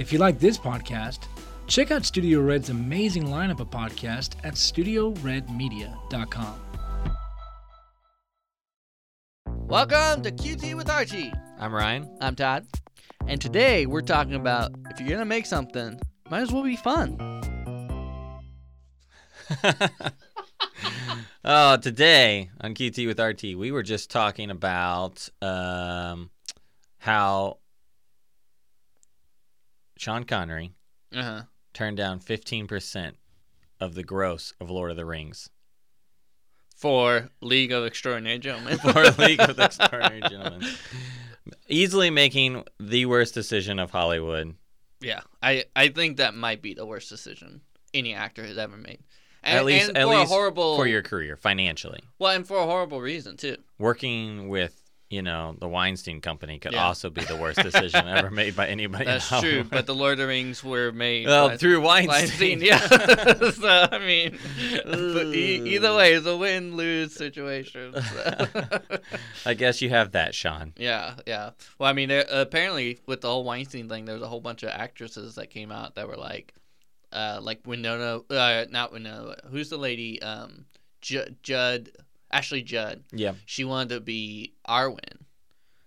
If you like this podcast, check out Studio Red's amazing lineup of podcasts at studioredmedia.com. Welcome to QT with RT. I'm Ryan. I'm Todd. And today we're talking about if you're going to make something, might as well be fun. oh, today on QT with RT, we were just talking about um, how Sean Connery Uh-huh. turned down 15% of the gross of Lord of the Rings For League of Extraordinary Gentlemen. for League of Extraordinary Gentlemen. Easily making the worst decision of Hollywood. yeah. I, I think that might be the worst decision any actor has ever made. And, at least, at for least a horrible for your career financially. well, and for a horrible reason too. Working with you know the Weinstein Company could Yeah. also be the worst decision ever made by anybody. in That's true, but the Lord of the Rings were made well by- through Weinstein, Weinstein. yeah. so I mean, e- either way, it's a win-lose situation. so. I guess you have that, Sean. yeah, yeah. Well, I mean, there, apparently with the whole Weinstein thing, there was a whole bunch of actresses that came out that were like, uh, like Winona, uh, not Winona. Who's the lady? Um, J- Judd, Ashley Judd. Yeah. She wanted to be Arwen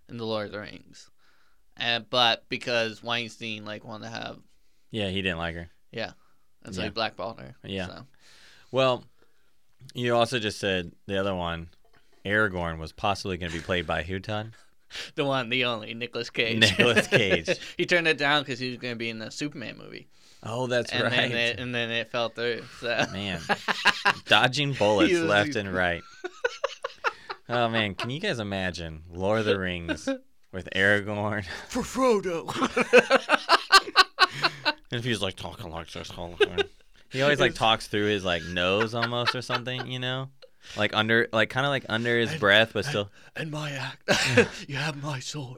in the Lord of the Rings, and but because Weinstein like wanted to have, Yeah, he didn't like her. yeah, and so Yeah. he blackballed her. Yeah. So. Well, you also just said the other one, Aragorn, was possibly going to be played by Todd? The one, the only, Nicolas Cage. Nicolas Cage. he turned it down because he was going to be in the Superman movie, Oh, that's and right. then it, and then it fell through. So. Man, dodging bullets left and right. Oh man, can you guys imagine Lord of the Rings with Aragorn? for Frodo. And if he's like talking like this, all the time. he always like talks through his like nose almost or something, you know, like under, like kind of like under his breath, but still. and my act, you have my sword.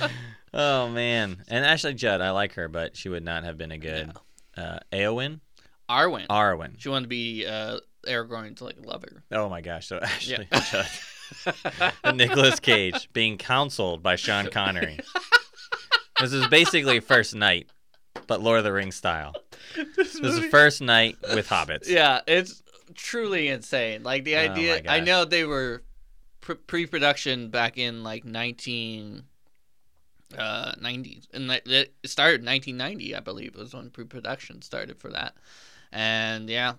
Oh man, and Ashley Judd, I like her, but she would not have been a good uh, Eowyn, Arwen. Arwen. She wanted to be uh, Aragorn's like lover. Oh my gosh, so Ashley Yeah. Judd, and Nicolas Cage being counseled by Sean Connery. this is basically First Knight, but Lord of the Rings style. This is First Knight with hobbits. Yeah, it's truly insane. Like the Oh idea. my I know they were pre- pre-production back in like nineteen uh 90s and it started in 1990 i believe was when pre-production started for that and yeah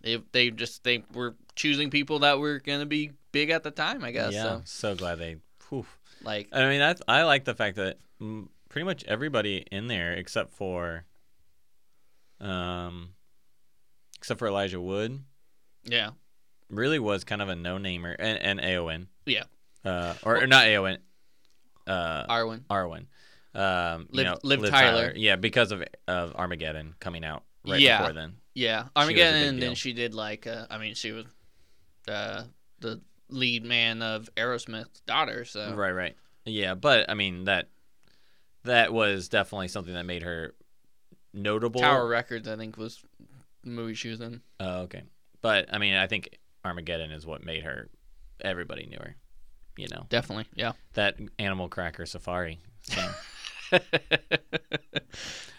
they, they just they were choosing people that were gonna be big at the time i guess yeah. so So glad they. Whew. like I mean, I I like the fact that pretty much everybody in there except for, um, except for Elijah Wood, yeah really was kind of a no-namer, and and Eowyn. Yeah. Uh, or, or not Eowyn. Uh, arwen Arwen. Um, you know, Liv Tyler. Yeah, because of of Armageddon coming out right Yeah. before then. yeah armageddon and then she did like uh, i mean she was uh the lead man of aerosmith's daughter so Right, right. Yeah, but I mean that that was definitely something that made her notable. tower records i think was the movie she was in Oh, okay. But I mean, I think Armageddon is what made her. Everybody knew her. You know definitely yeah that Animal Cracker Safari. so, I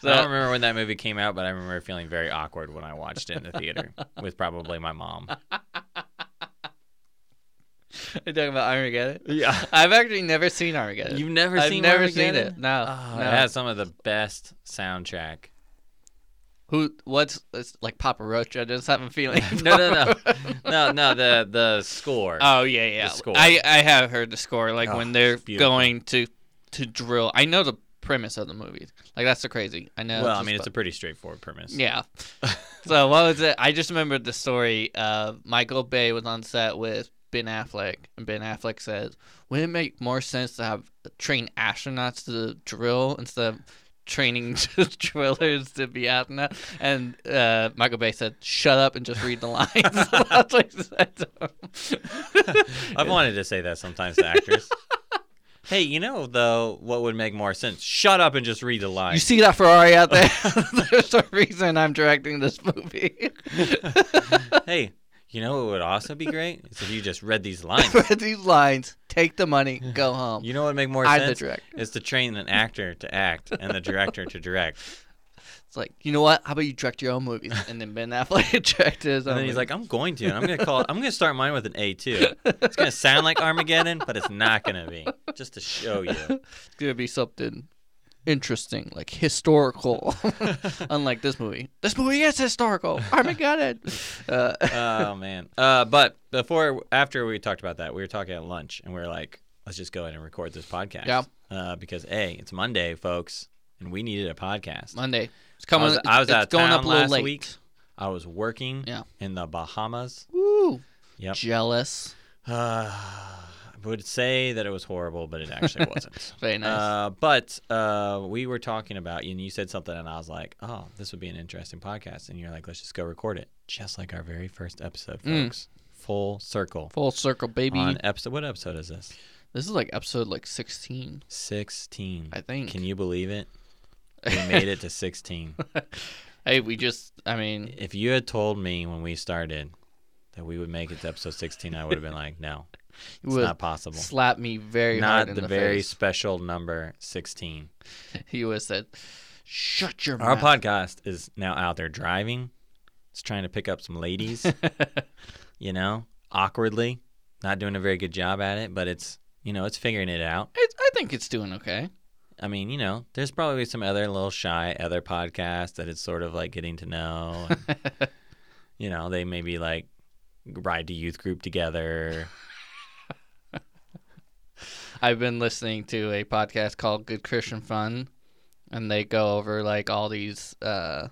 don't remember when that movie came out, but I remember feeling very awkward when I watched it in the theater with probably my mom. You're talking about Armageddon? Yeah. I've actually never seen Armageddon. You've never I've seen never seen Armageddon? it. No, Oh, no. It has some of the best soundtrack. Who? What's it's like Papa Roach? I just have a feeling. No, no, no, no, no. The the score. Oh yeah, yeah. The score. I I have heard the score. Like Oh, when they're it's beautiful. going to to drill. I know the premise of the movie. Like that's the crazy. I know. well, I just mean, it's a pretty straightforward premise. Yeah. so what was it? I just remembered the story of Michael Bay was on set with Ben Affleck, and Ben Affleck says, "Wouldn't it make more sense to have train astronauts to drill instead of training drillers to be astronauts?" And uh, Michael Bay said, "Shut up and just read the lines." That's what he said to. I've wanted to say that sometimes to actors. hey, you know though, what would make more sense? Shut up and just read the lines. You see that Ferrari out there? There's a reason I'm directing this movie. hey, You know what would also be great? Is if you just read these lines. Read these lines, take the money, go home. You know what would make more I'm the sense? director. Is to train an actor to act and the director to direct. It's like, you know what? How about you direct your own movies? And then Ben Affleck directed his own And then he's movie. like, I'm going to. And I'm gonna call it I'm gonna start mine with an A too. It's gonna sound like Armageddon, but it's not gonna be. Just to show you. it's gonna be something interesting, like historical. Unlike this movie. This movie is historical. Armageddon. Uh, Oh man. Uh but before after we talked about that, we were talking at lunch and we were like, let's just go ahead and record this podcast. Yeah. Uh because A, it's Monday, folks, and we needed a podcast. Monday. It's coming. I was, I was it's out of going town up a little last late. week. I was working Yeah. in the Bahamas. Woo. Yep. Jealous. Uh, I would say that it was horrible, but it actually wasn't. Very nice. Uh, but uh, we were talking about, and you said something, and I was like, "Oh, this would be an interesting podcast." And you're like, "Let's just go record it," just like our very first episode, Mm. folks. Full circle. Full circle, baby. On episode, what episode is this? This is like episode like 16, Sixteen. I think. Can you believe it? We made it to sixteen. Hey, we just. I mean, If you had told me when we started that we would make it to episode sixteen, I would have been like, "No, it's not possible." slap me very hard Not in the, the, very face. special number sixteen. He would have said, "Shut your mouth. Our mouth." podcast is now out there driving. It's trying to pick up some ladies, you know, awkwardly. Not doing a very good job at it, but it's, you know, it's figuring it out. It's, I think it's doing okay. I mean, you know, there's probably some other little shy other podcast that it's sort of like getting to know. and, you know, they maybe like ride to youth group together. I've been listening to a podcast called Good Christian Fun, and they go over like all these uh,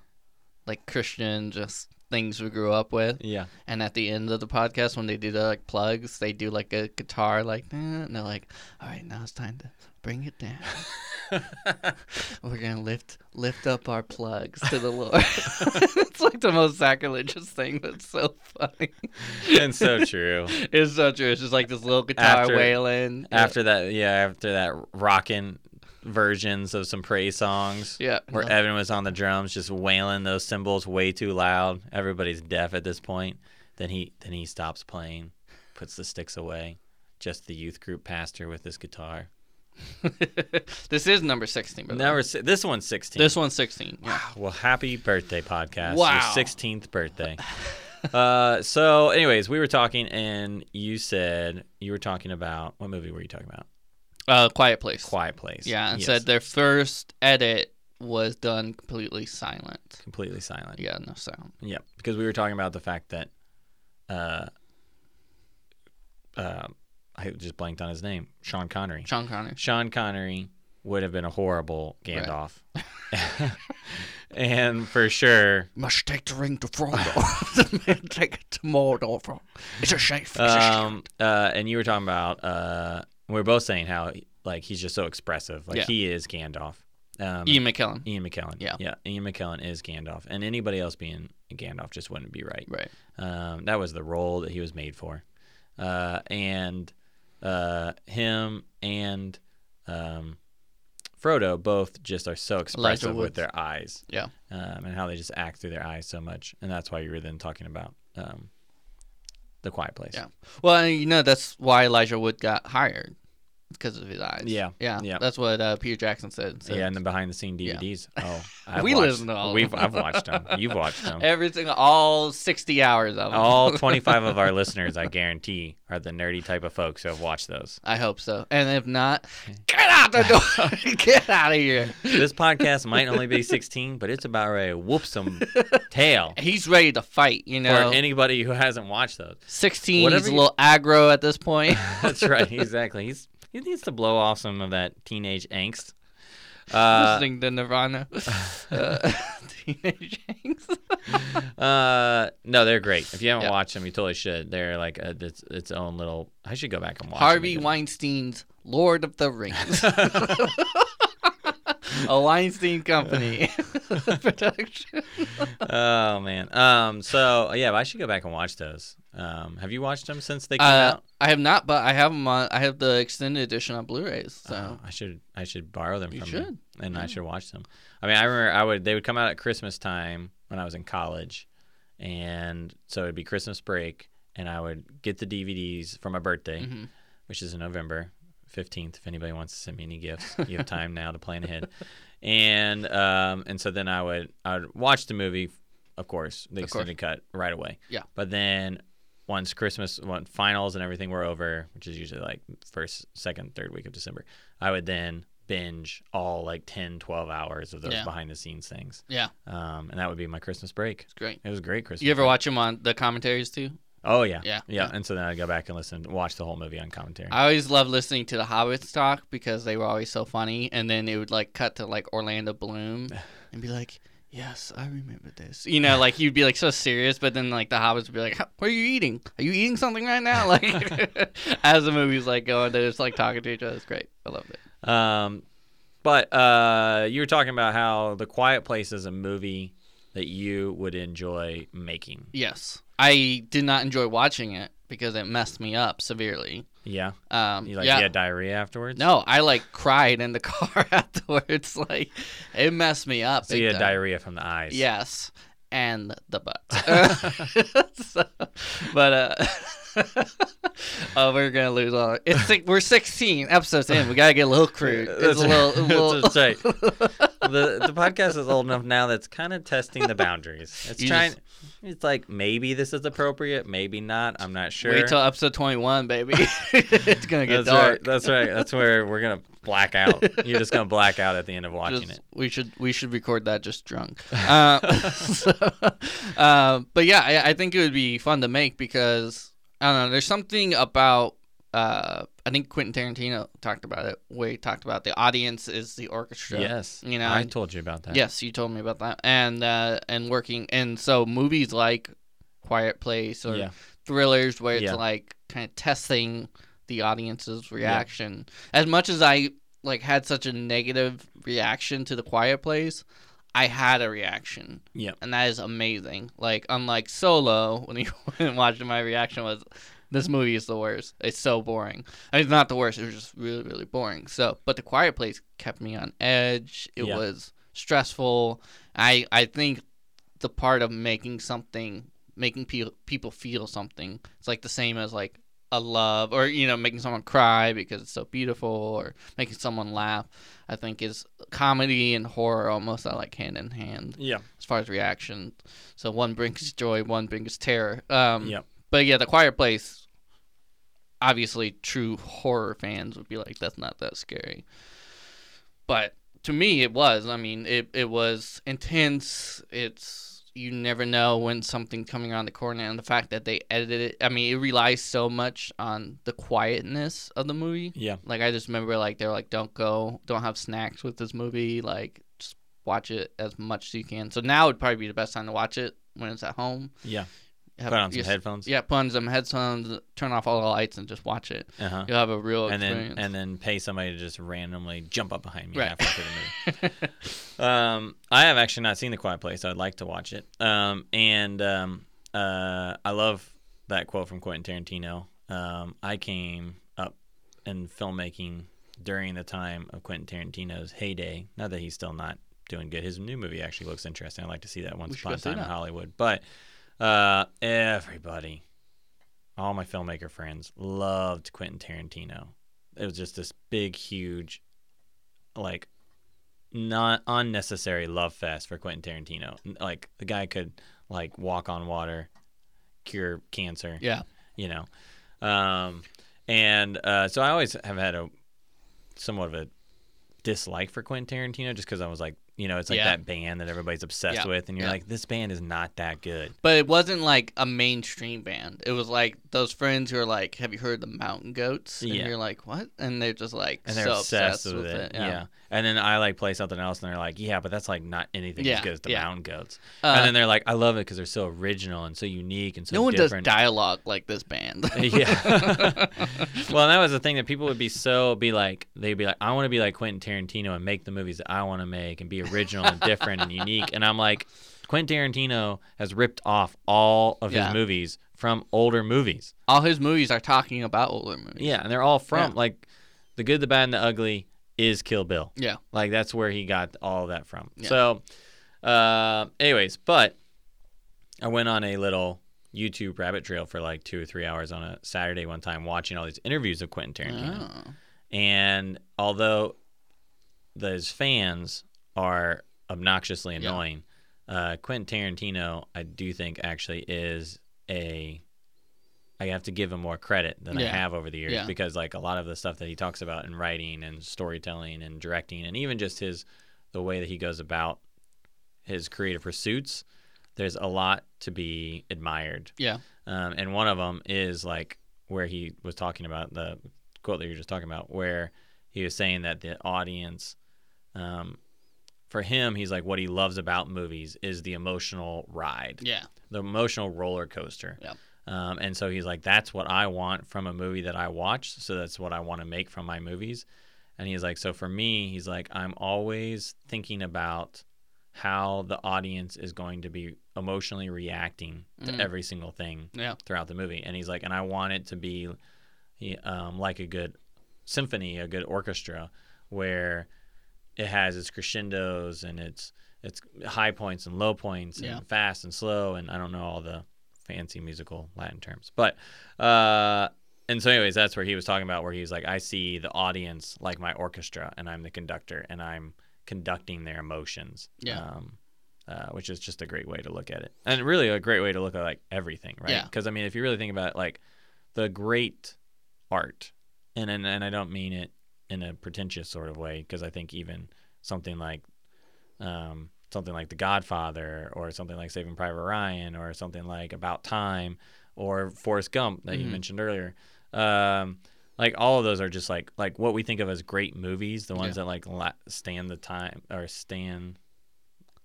like Christian just things we grew up with. Yeah. And at the end of the podcast, when they do the like plugs, they do like a guitar like that, and they're like, "All right, now it's time to bring it down. We're gonna lift lift up our plugs to the Lord." it's like the most sacrilegious thing, but it's so funny. and so true. It's so true. It's just like this little guitar After- wailing. Yeah. After that, yeah, after that rocking versions of some praise songs. yeah, where no. Evan was on the drums just wailing those cymbals way too loud. Everybody's deaf at this point. Then he then he stops playing, puts the sticks away. Just the youth group pastor with his guitar. this is number sixteen. By the way. Si- this one's 16. This one's sixteen. Yeah. Well, happy birthday podcast. Wow. Your 16th birthday. uh so anyways, we were talking and you said you were talking about what movie were you talking about? Uh, Quiet Place. Quiet Place. Yeah, and Yes. said their first edit was done completely silent. completely silent. Yeah, no sound. Yeah, because we were talking about the fact that, uh, uh, I just blanked on his name, Sean Connery. Sean Connery. Sean Connery would have been a horrible Gandalf, and for sure, Must take the ring to Frodo. the man take it to Mordor. It's a shame. It's a shame. um, uh, and you were talking about, uh, we were both saying how like he's just so expressive, like Yeah. he is Gandalf. Um, Ian McKellen. Ian McKellen. Yeah. yeah, Ian McKellen is Gandalf, and anybody else being Gandalf just wouldn't be right. Right. Um, that was the role that he was made for. Uh, and uh, him and um, Frodo both just are so expressive with their eyes Yeah. um, and how they just act through their eyes so much. And that's why you were then talking about um, The Quiet Place. Yeah. Well, you know that's why Elijah Wood got hired because of his eyes. Yeah, Yeah. yeah. That's what uh, Peter Jackson said. So Yeah, and the behind the scene Yeah. DVDs. Oh, I've We watched, listen to all of We've them. I've watched them. You've watched them. every single all sixty hours of them. All 25 of our listeners, I guarantee, are the nerdy type of folks who have watched those. I hope so. And if not, get out the door. get out of here. This podcast might only be 16, but it's about ready to whoop some tail He's ready to fight. You know, for anybody who hasn't watched those. sixteen. whatever He's a little aggro at this point. That's right, exactly. He's he needs to blow off some of that teenage angst. Uh, Listening to Nirvana. uh, teenage angst. uh, no, they're great. If you haven't Yeah. watched them, you totally should. They're like a, it's, its own little. I should go back and watch. Harvey again. Weinstein's Lord of the Rings. A Weinstein Company production. oh man. Um. So yeah, I should go back and watch those. Um. Have you watched them since they came Uh, out? I have not, but I have them on. I have the extended edition on Blu-rays. So Oh, I should I should borrow them from You from should. and I should watch them. I mean, I remember I would they would come out at Christmas time when I was in college, and so it'd be Christmas break, and I would get the DVDs for my birthday, Mhm. which is in November fifteenth. If anybody wants to send me any gifts, you have time now to plan ahead. And um, and so then I would I would watch the movie, of course, the Of course. extended cut right away. Yeah. But then once Christmas, when finals and everything were over, which is usually like first, second, third week of December, I would then binge all like 10, 12 hours of those Yeah. behind the scenes things. Yeah, Um, and that would be my Christmas break. it's great. It was a great Christmas. You ever break. watch them on the commentaries too? Oh yeah. Yeah, yeah. And so then I'd go back and listen, watch the whole movie on commentary. I always loved listening to the Hobbits talk because they were always so funny, and then it would like cut to like Orlando Bloom and be like, "Yes, I remember this." You know, like you'd be like so serious, but then like the Hobbits would be like, "What are you eating? Are you eating something right now?" Like as the movie's like going, they're just like talking to each other. It's great. I loved it. Um, but uh, you were talking about how The Quiet Place is a movie that you would enjoy making. Yes, I did not enjoy watching it because it messed me up severely. Yeah. Um, You like yeah. you had diarrhea afterwards? No, I like cried in the car afterwards. Like it messed me up. So you had time. diarrhea from the eyes. Yes, and the butt. So, but uh, oh, we're gonna lose all. It's six, we're 16 episodes in. We gotta get a little crude. It's a little, a little. That's right. the the podcast is old enough now that's kind of testing the boundaries. It's You trying. just- It's like maybe this is appropriate, maybe not. I'm not sure. Wait till episode 21, baby. it's gonna get that's dark. right. That's right. That's where we're gonna black out. You're just gonna black out at the end of watching Just- it. We should we should record that just drunk. Uh, so, uh, but yeah, I, I think it would be fun to make because I don't know. There's something about uh, I think Quentin Tarantino talked about it. We talked about the audience is the orchestra. Yes. you know, I and- told you about that. Yes, you told me about that. And uh, and working and so movies like Quiet Place or Yeah. thrillers where it's Yeah. like kind of testing the audience's reaction. As much as I like had such a negative reaction to the Quiet Place, I had a reaction. Yep. And that is amazing. Like unlike Solo, when you watched my reaction was this movie is the worst. It's so boring. I mean, it's not the worst. It was just really, really boring. So, but The Quiet Place kept me on edge. It Yeah. was stressful. I I think the part of making something, making people people feel something, it's like the same as like a love or you know making someone cry because it's so beautiful or making someone laugh. I think is comedy and horror almost are like hand in hand Yeah. as far as reaction. So one brings joy, one brings terror. Um, Yep. But yeah, The Quiet Place. Obviously, true horror fans would be like, "That's not that scary." But to me, it was. I mean, it it was intense. It's you never know when something's coming around the corner, and the fact that they edited it. I mean, it relies so much on the quietness of the movie. Yeah. Like I just remember, like they're like, "Don't go, don't have snacks with this movie. Like, just watch it as much as you can." So now would probably be the best time to watch it when it's at home. Yeah. Have- Put on some headphones. Yeah, put on some headphones, turn off all the lights, and just watch it. Uh-huh. You'll have a real And then experience. and then pay somebody to just randomly jump up behind me Right. the movie. Um, I have actually not seen The Quiet Place. I'd like to watch it. Um, and um, uh, I love that quote from Quentin Tarantino. Um, I came up in filmmaking during the time of Quentin Tarantino's heyday. Not that he's still not doing good. His new movie actually looks interesting. I'd like to see that once upon a time in. Hollywood. But uh, everybody, all my filmmaker friends, loved Quentin Tarantino. It was just this big, huge, like not unnecessary love fest for Quentin Tarantino. Like the guy could like walk on water, cure cancer, yeah, you know. Um, and uh, so I always have had a somewhat of a dislike for Quentin Tarantino just because I was like, you know, it's like Yeah. that band that everybody's obsessed Yeah. with, and you're Yeah. like, this band is not that good. but it wasn't like a mainstream band. It was like those friends who are like, "Have you heard the Mountain Goats?" And you're like, "What?" And they're just like And they're so obsessed, obsessed, with, it. Yeah. Yeah. And then I like play something else, and they're like, yeah, but that's like not anything as good as the yeah. Mountain Goats. Uh, and then they're like, I love it because they're so original and so unique and so no one different. does dialogue like this band. yeah. well, that was the thing that people would be so be like they'd be like, I want to be like Quentin Tarantino and make the movies that I want to make and be original and different and unique. And I'm like, Quentin Tarantino has ripped off all of Yeah. his movies from older movies. All his movies are talking about older movies. Yeah, and they're all from Yeah. like the good, the bad, and the ugly is Kill Bill. Yeah. Like that's where he got all that from. Yeah. So, uh, anyways, but I went on a little YouTube rabbit trail for like two or three hours on a Saturday one time, watching all these interviews of Quentin Tarantino. Oh. And although those fans are obnoxiously Yeah. annoying, uh, Quentin Tarantino, I do think actually is a. I have to give him more credit than I have over the years Yeah. because like a lot of the stuff that he talks about in writing and storytelling and directing and even just his the way that he goes about his creative pursuits, there's a lot to be admired. Yeah. Um, and one of them is like where he was talking about the quote that you were just talking about, where he was saying that the audience, um, for him, he's like, what he loves about movies is the emotional ride, Yeah. the emotional roller coaster. Yep. Um, and so he's like, that's what I want from a movie that I watch. So that's what I want to make from my movies. And he's like, so for me, he's like, I'm always thinking about how the audience is going to be emotionally reacting to Mm. every single thing Yeah. throughout the movie. And he's like, and I want it to be um, like a good symphony, a good orchestra, where it has its crescendos and its its high points and low points and Yeah. fast and slow and I don't know all the fancy musical Latin terms, but uh, and so anyways, that's where he was talking about where he's like, I see the audience like my orchestra, and I'm the conductor, and I'm conducting their emotions. Yeah. Um, uh, which is just a great way to look at it, and really a great way to look at like everything, right? Yeah. Because I mean, if you really think about it, like the great art, and and, and I don't mean it in a pretentious sort of way, because I think even something like um, something like The Godfather, or something like Saving Private Ryan, or something like About Time, or Forrest Gump that you Mhm. mentioned earlier. Um, like all of those are just like like what we think of as great movies, the ones Yeah. that like la- stand the time or stand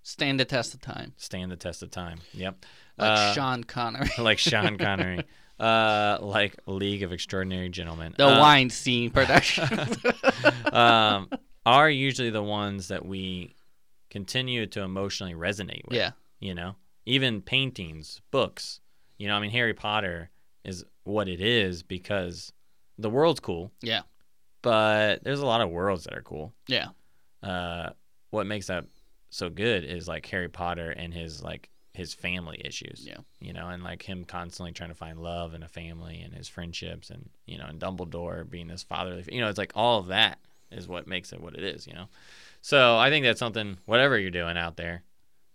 Stand the test of time. stand the test of time. Yep. Like Uh, Sean Connery. like Sean Connery. Uh, like League of Extraordinary Gentlemen. the Uh, Weinstein production. um, are usually the ones that we continue to emotionally resonate with. yeah. You know, even paintings, books. You know, I mean, Harry Potter is what it is because the world's cool. Yeah. But there's a lot of worlds that are cool. Yeah. Uh, what makes that so good is like Harry Potter and his like his family issues. Yeah. You know, and like him constantly trying to find love and a family and his friendships and you know, and Dumbledore being this fatherly. You know, it's like all of that is what makes it what it is. You know, so I think that's something. Whatever you're doing out there,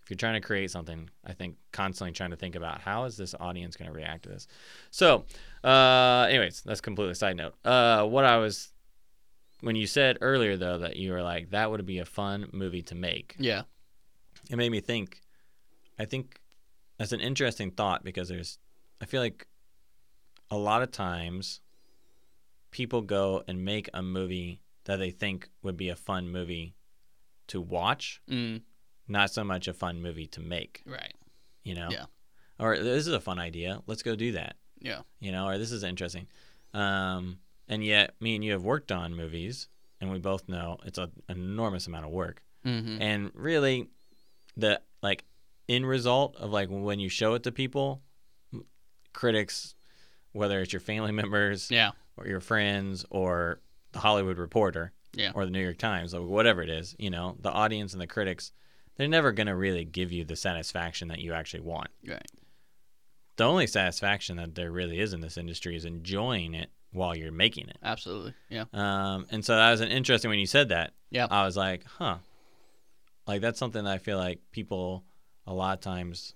if you're trying to create something, I think constantly trying to think about how is this audience going to react to this. So, uh, anyways, that's completely side note. Uh, what I was when you said earlier though that you were like that would be a fun movie to make Yeah. it made me think i think that's an interesting thought because there's i feel like a lot of times people go and make a movie that they think would be a fun movie to watch Mm, not so much a fun movie to make right. you know Yeah. or this is a fun idea let's go do that Yeah. you know, or this is interesting. Um, and yet, me and you have worked on movies, and we both know it's an enormous amount of work. hmm And really, the like end result of like when you show it to people, critics, whether it's your family members Yeah. or your friends or the Hollywood Reporter Yeah. or the New York Times or whatever it is, you know, the audience and the critics, they're never gonna really give you the satisfaction that you actually want Right. the only satisfaction that there really is in this industry is enjoying it while you're making it. Absolutely. Yeah. Um, and so that was an interesting when you said that. Yeah. I was like, huh, like that's something that I feel like people a lot of times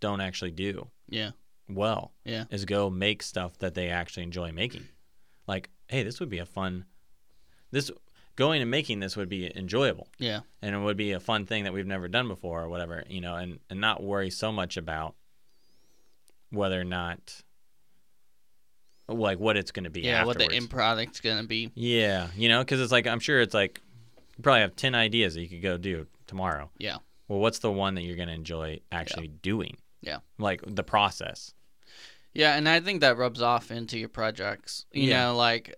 don't actually do Yeah. well. Yeah. is go make stuff that they actually enjoy making. Like, hey, this would be a fun, this going and making this would be enjoyable Yeah. and it would be a fun thing that we've never done before or whatever, you know, and, and not worry so much about whether or not like what it's going to be Yeah. What the end product's gonna be. yeah, you know, cuz it's like I'm sure it's like you probably have 10 ideas that you could go do tomorrow. Yeah. Well, what's the one that you're going to enjoy actually doing? Yeah. Like the process. Yeah, and I think that rubs off into your projects. You Yeah. know, like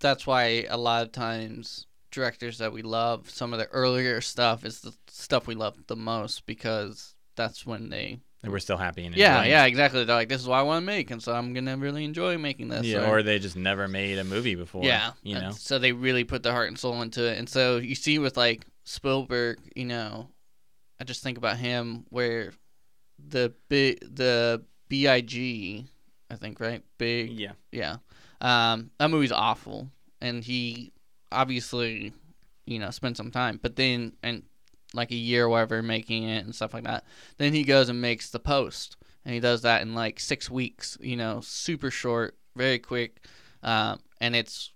that's why a lot of times directors that we love, some of the earlier stuff is the stuff we love the most because that's when they And we're still happy and Yeah, enjoying yeah, exactly. They're like, This is what I want to make and so I'm gonna really enjoy making this. Yeah, or they just never made a movie before. yeah. you know. So they really put their heart and soul into it. And so you see with like Spielberg, you know, I just think about him where the big the Big, I think right, big Yeah. yeah. Um, that movie's awful, and he obviously, you know, spent some time, but then and like a year or whatever making it and stuff like that. Then he goes and makes the post, and he does that in like six weeks. You know, super short, very quick, um, and it's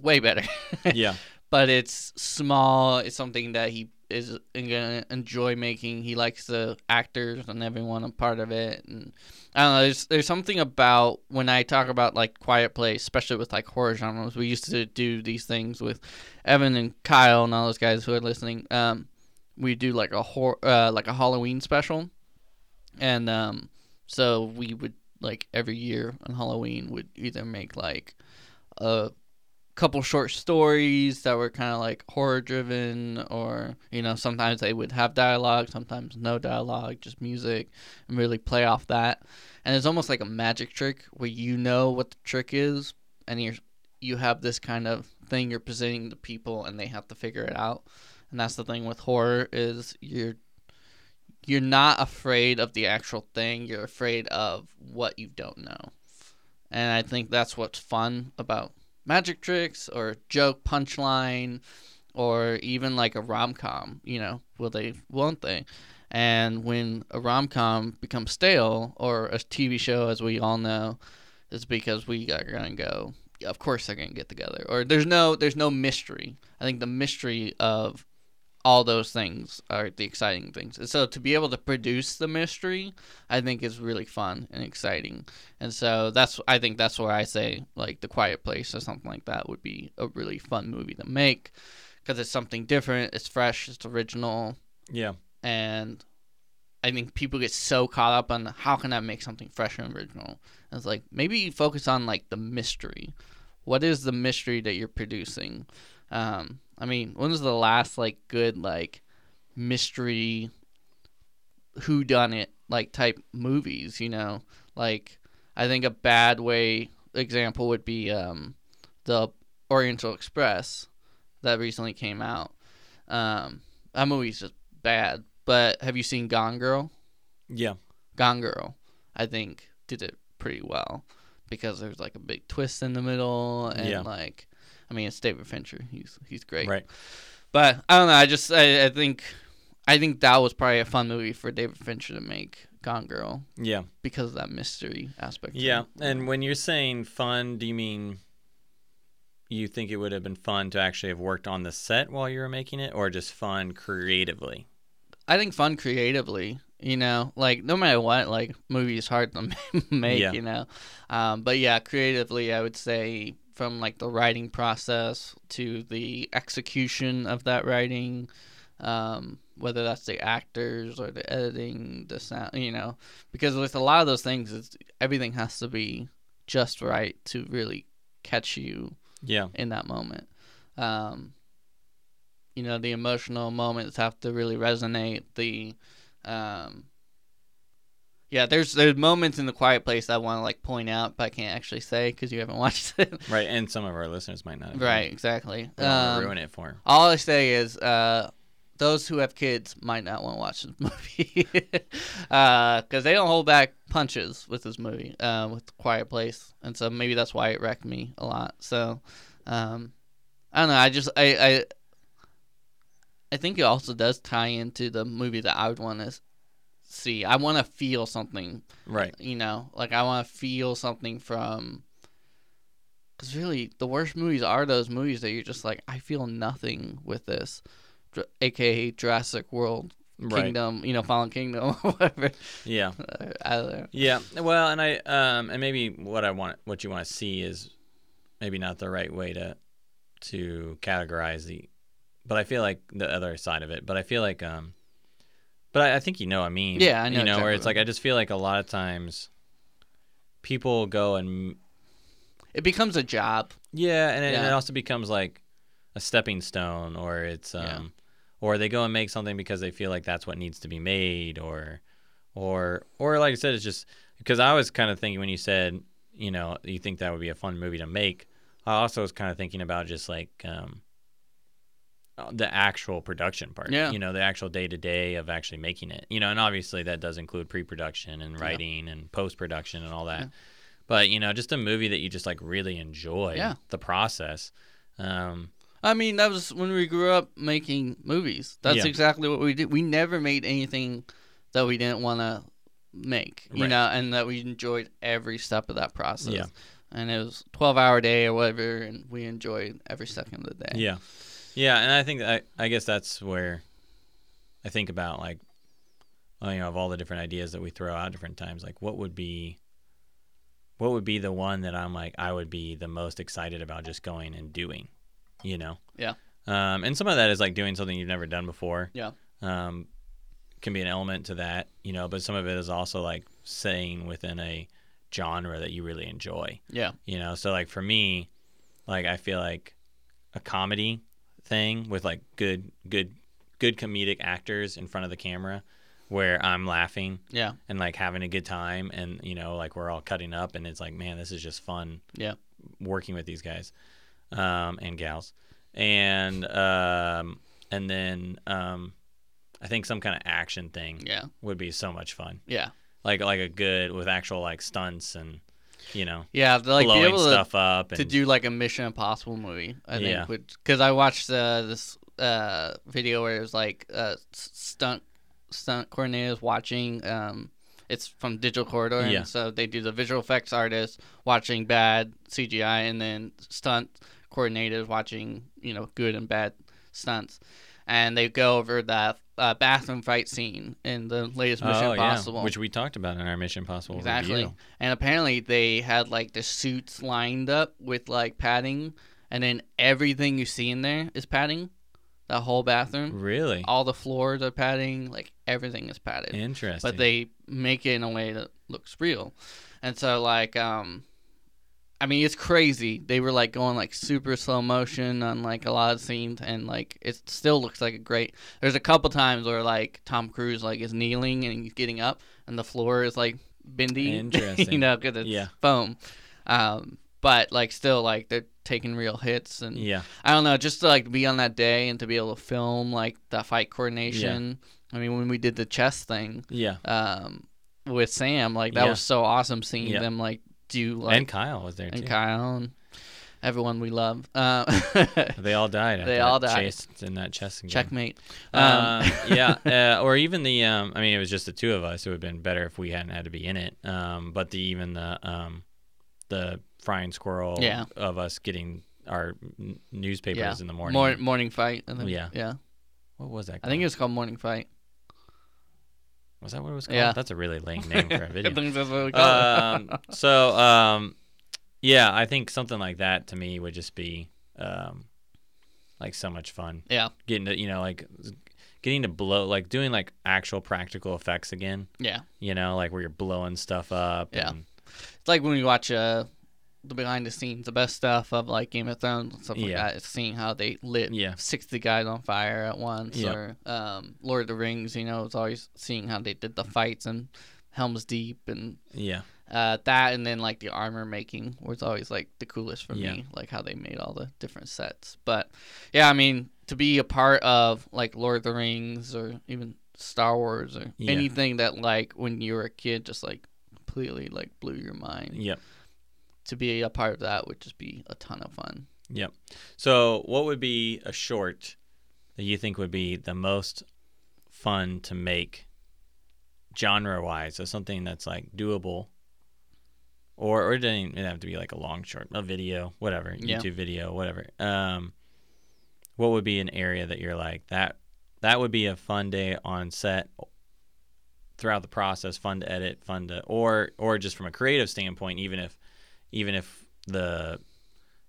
way better. Yeah. but it's small. It's something that he is gonna enjoy making. He likes the actors and everyone a part of it. And I don't know. There's there's something about when I talk about like Quiet Place, especially with like horror genres. We used to do these things with Evan and Kyle and all those guys who are listening. Um, we do like a hor- uh, like a Halloween special, and um, so we would like every year on Halloween would either make like a couple short stories that were kind of like horror driven or you know sometimes they would have dialogue sometimes no dialogue just music and really play off that. And it's almost like a magic trick where you know what the trick is and you're you have this kind of thing you're presenting to people and they have to figure it out. And that's the thing with horror is you're you're not afraid of the actual thing you're afraid of what you don't know. And i think that's what's fun about magic tricks or joke punchline or even like a rom-com you know will they won't they? And when a rom-com becomes stale or a tv show as we all know is because we are gonna go of course they're gonna get together. Or there's no there's no mystery. I think the mystery of all those things are the exciting things. And so to be able to produce the mystery, I think is really fun and exciting. And so that's I think that's where I say like The Quiet Place or something like that would be a really fun movie to make because it's something different, it's fresh, it's original, Yeah. and I think people get so caught up on how can I make something fresh and original. And it's like maybe you focus on like the mystery. What is the mystery that you're producing? Um, I mean, when was the last like good like mystery who done it like type movies, you know? Like I think a bad way example would be um the Oriental Express that recently came out. Um that movie's just bad. But have you seen Gone Girl? Yeah. Gone Girl, I think, did it pretty well because there's like a big twist in the middle and Yeah. like I mean it's David Fincher. He's he's great. Right. But I don't know, I just I, I think I think that was probably a fun movie for David Fincher to make, Gone Girl, Yeah. because of that mystery aspect. Yeah. And when you're saying fun, do you mean you think it would have been fun to actually have worked on the set while you were making it, or just fun creatively? I think fun creatively, you know, like no matter what, like movie is hard to make, Yeah. you know. Um, but yeah, creatively, I would say from like the writing process to the execution of that writing, um, whether that's the actors or the editing, the sound, you know, because with a lot of those things, it's, everything has to be just right to really catch you Yeah. in that moment. Um, you know, the emotional moments have to really resonate. The, um, yeah, there's there's moments in the Quiet Place I want to like point out, but I can't actually say because you haven't watched it. Right. And some of our listeners might not. have right, exactly. Um, ruin it for 'em. all I say is, uh, those who have kids might not want to watch this movie because they don't hold back punches with this movie, uh, with Quiet Place, and so maybe that's why it wrecked me a lot. So, um, I don't know. I just I I I think it also does tie into the movie that I would want to see. I want to feel something Right. you know like i want to feel something from because really the worst movies are those movies that you're just like i feel nothing with this Dr- aka jurassic world Right. kingdom you know fallen kingdom whatever Yeah. Uh, I don't know. Yeah. Well, and I um and maybe what I want what you want to see is maybe not the right way to to categorize the but I feel like the other side of it. But I feel like um but I, I think you know what I mean. Yeah, I know You know where it's like I just feel like a lot of times people go and it becomes a job yeah, and it, and it also becomes like a stepping stone, or it's um, Yeah. or they go and make something because they feel like that's what needs to be made, or, or, or like I said, it's just because I was kind of thinking when you said, you know, you think that would be a fun movie to make. I also was kind of thinking about just like, um, the actual production part. Yeah. You know, the actual day to day of actually making it. You know, and obviously that does include pre production and writing and post production and all that. Yeah. But you know, just a movie that you just like really enjoy Yeah. the process. Um, I mean, that was when we grew up making movies. That's Yeah. exactly what we did. We never made anything that we didn't want to make, you Right. know, and that we enjoyed every step of that process. Yeah. And it was 12 hour day or whatever, and we enjoyed every second of the day. Yeah, yeah, and I think I I guess that's where I think about like, well, you know, of all the different ideas that we throw out different times, like what would be, what would be the one that I'm like I would be the most excited about just going and doing, you know? Yeah. Um, and some of that is like doing something you've never done before. Yeah. Um, can be an element to that, you know, but some of it is also like saying within a genre that you really enjoy Yeah. you know so like for me like i feel like a comedy thing with like good good good comedic actors in front of the camera where i'm laughing Yeah. and like having a good time and you know like we're all cutting up and it's like man this is just fun Yeah. working with these guys um, and gals and um, and then um, i think some kind of action thing Yeah. would be so much fun Yeah. like like a good with actual like stunts and you know Yeah. To, like blowing able to, stuff up and to do like a Mission Impossible movie. I Yeah. think because I watched uh, this uh, video where it was like uh, stunt stunt coordinators watching. Um, it's from Digital Corridor, Yeah. and so they do the visual effects artists watching bad CGI, and then stunt coordinators watching you know good and bad stunts, and they go over that uh, bathroom fight scene in the latest Mission oh, Impossible. Yeah, which we talked about in our Mission Impossible Exactly. review. And apparently they had like the suits lined up with like padding, and then everything you see in there is padding. The whole bathroom, Really all the floors are padding, like everything is padded. interesting. But they make it in a way that looks real, and so like um, I mean it's crazy. They were like going like super slow motion on like a lot of scenes, and like it still looks like a great. There's a couple times where like Tom Cruise like is kneeling and he's getting up, and the floor is like bendy. Interesting, you know, because it's Yeah. foam. Um, but like still like they're taking real hits, and yeah, I don't know, just to like be on that day and to be able to film like the fight coordination. I mean, when we did the chess thing yeah. um, with Sam, like that Yeah. was so awesome seeing Yeah. them like do like and Kyle was there and too. Kyle and everyone we love. Uh, They all died. They all died. In that chess game. checkmate. Um, Um, yeah, uh, or even the. Um, I mean, it was just the two of us. It would have been better if we hadn't had to be in it. Um, but the even the um, the frying squirrel Yeah. of us getting our n- newspapers yeah, in the morning. Mor- morning fight. And then, Yeah. yeah. what was that? I think it was called morning fight. Was that what it was called? Yeah. That's a really lame name for a video. think that's what we call it. um, so um, yeah, I think something like that to me would just be um, like so much fun. Yeah. Getting to you know like getting to blow like doing like actual practical effects again. Yeah. You know, like where you're blowing stuff up. Yeah. and- It's like when you watch uh, the behind the scenes, the best stuff of like Game of Thrones and stuff like Yeah. that. Seeing how they lit Yeah. 60 guys on fire at once. Yeah. Or um, Lord of the Rings, you know, it's always seeing how they did the fights and Helm's Deep and yeah. uh, that. And then like the armor making was always like the coolest for Yeah. me, like how they made all the different sets. But yeah, I mean, to be a part of like Lord of the Rings or even Star Wars or Yeah. anything that like when you were a kid just like completely like blew your mind Yep. To be a part of that would just be a ton of fun. Yep. So, what would be a short that you think would be the most fun to make genre wise? So, something that's like doable, or, or it doesn't even have to be like a long short, a video, whatever, Yeah. YouTube video, whatever. Um, what would be an area that you're like, that that would be a fun day on set throughout the process, fun to edit, fun to, or, or just from a creative standpoint, even if, even if the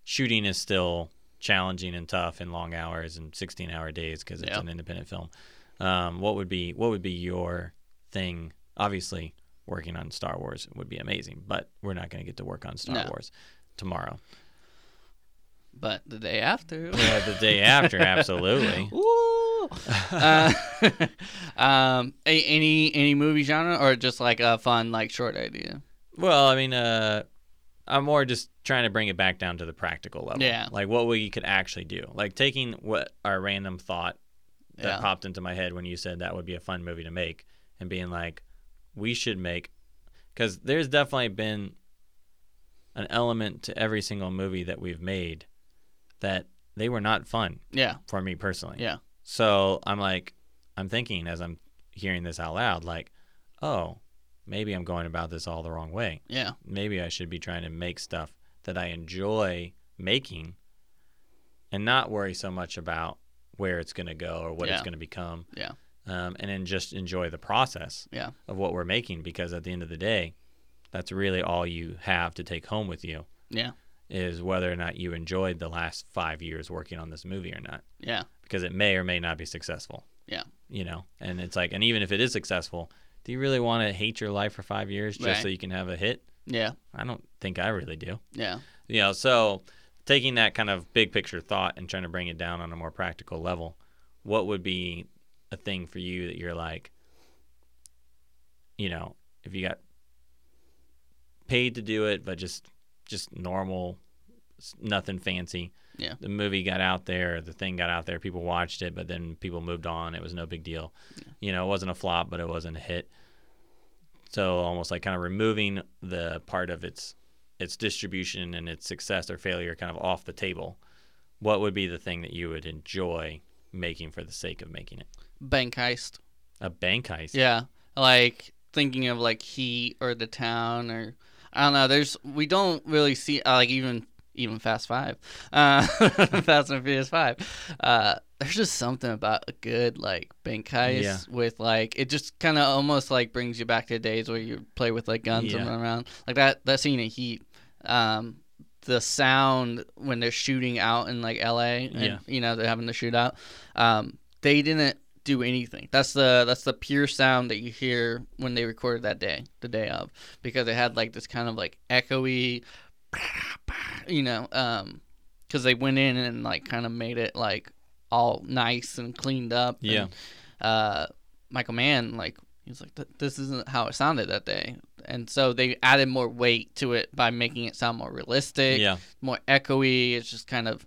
shooting is still challenging and tough and long hours and 16 hour days because it's Yeah. an independent film. Um, what would be what would be your thing? Obviously, working on Star Wars would be amazing, but we're not going to get to work on Star No. Wars tomorrow. But the day after, Yeah, the day after, absolutely. Uh, um, any any movie genre or just like a fun like short idea? Well, I mean, uh, I'm more just trying to bring it back down to the practical level. Yeah. Like what we could actually do. Like taking what our random thought that Yeah. popped into my head when you said that would be a fun movie to make and being like, we should make, because there's definitely been an element to every single movie that we've made that they were not fun Yeah. for me personally. Yeah. So I'm like, I'm thinking as I'm hearing this out loud, like, oh, maybe I'm going about this all the wrong way. Yeah. Maybe I should be trying to make stuff that I enjoy making and not worry so much about where it's going to go or what it's going to become. Yeah. Um, and then just enjoy the process Yeah. of what we're making because at the end of the day, that's really all you have to take home with you Yeah. is whether or not you enjoyed the last five years working on this movie or not Yeah. because it may or may not be successful. Yeah. You know, and it's like, and even if it is successful, do you really want to hate your life for five years just Right. so you can have a hit? Yeah. I don't think I really do. Yeah. You know, so taking that kind of big picture thought and trying to bring it down on a more practical level, what would be a thing for you that you're like, you know, if you got paid to do it, but just just normal, nothing fancy. Yeah. The movie got out there, the thing got out there, people watched it, but then people moved on. It was no big deal. Yeah. You know, it wasn't a flop, but it wasn't a hit. So almost like kind of removing the part of its its distribution and its success or failure kind of off the table. What would be the thing that you would enjoy making for the sake of making it? Bank heist. A bank heist. Yeah. Like thinking of like Heat or The Town or I don't know. There's we don't really see uh, like even even Fast Five, uh, Fast and Furious Five. Uh, there's just something about a good like bank heist Yeah. with like it just kind of almost like brings you back to days where you play with like guns and run around like that. That scene in Heat. Um, the sound when they're shooting out in like L.A. and Yeah. you know they're having the shootout. Um, they didn't do anything. That's the that's the pure sound that you hear when they recorded that day, the day of, because it had like this kind of like echoey, you know, um, because they went in and like kind of made it like all nice and cleaned up. Yeah. And, uh, Michael Mann like he was like, this isn't how it sounded that day, and so they added more weight to it by making it sound more realistic Yeah. more echoey. It's just kind of,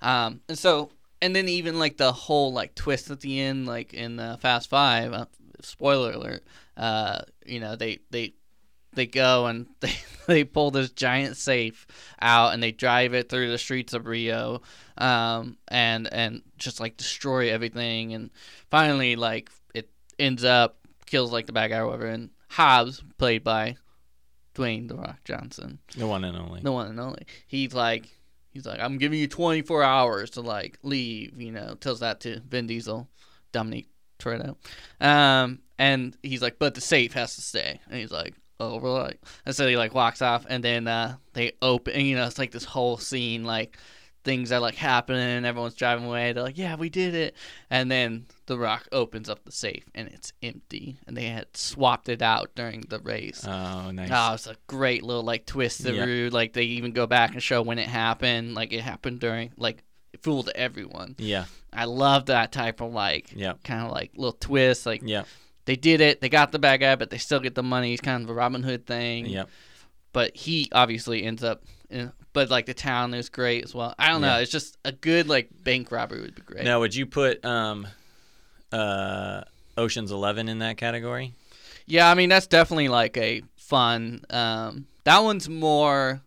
um, and so, and then even like the whole like twist at the end, like in uh, Fast Five. Uh, spoiler alert. Uh, you know they they they go and they they pull this giant safe out and they drive it through the streets of Rio, um, and and just like destroy everything and finally like it ends up kills like the bad guy or whatever and Hobbs played by Dwayne the Rock Johnson The one and only. the one and only. He's like, he's like, I'm giving you 24 hours to like leave. You know, tells that to Vin Diesel, Dominic Toretto, um, and he's like, but the safe has to stay. And he's like, we're like, and so he like walks off, and then uh, they open. And, you know, it's like this whole scene, like things are like happening, everyone's driving away. They're like, yeah, we did it, and then the Rock opens up the safe, and it's empty, and they had swapped it out during the race. Oh, nice. Oh, it's a great little like twist Yeah. through. Like they even go back and show when it happened. Like it happened during like it fooled everyone. yeah. I love that type of like Yeah. kind of like little twist. Like Yeah. They did it, they got the bad guy, but they still get the money. It's kind of a Robin Hood thing. Yeah. But he obviously ends up. In, but like the town is great as well. I don't know. Yeah. It's just a good like bank robbery would be great. Now, would you put um, uh, Ocean's Eleven in that category? Yeah, I mean that's definitely like a fun. Um, that one's more.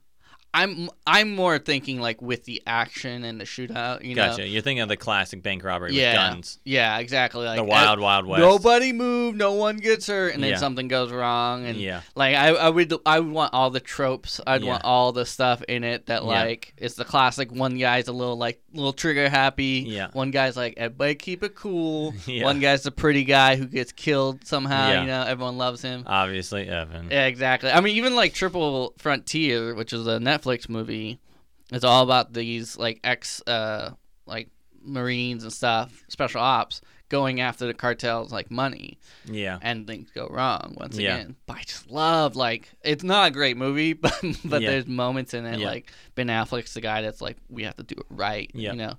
I'm I'm more thinking like with the action and the shootout. You Gotcha. know. You're thinking of the classic bank robbery Yeah. with guns. Yeah, exactly. Like the Wild Wild West. Nobody move. No one gets hurt, and then Yeah. something goes wrong, and Yeah. like I, I would I would want all the tropes. I'd Yeah. want all the stuff in it that like it's the classic. One guy's a little like little trigger happy. Yeah. One guy's like everybody keep it cool. Yeah. One guy's the pretty guy who gets killed somehow. Yeah. You know, everyone loves him. Obviously, Evan. Yeah, exactly. I mean, even like Triple Frontier, which is a Netflix movie, it's all about these like ex uh like Marines and stuff, special ops, going after the cartels like money, Yeah. and things go wrong once Yeah. again. But I just love like it's not a great movie, but but Yeah. there's moments in it Yeah. like Ben Affleck's the guy that's like we have to do it right. Yeah. You know,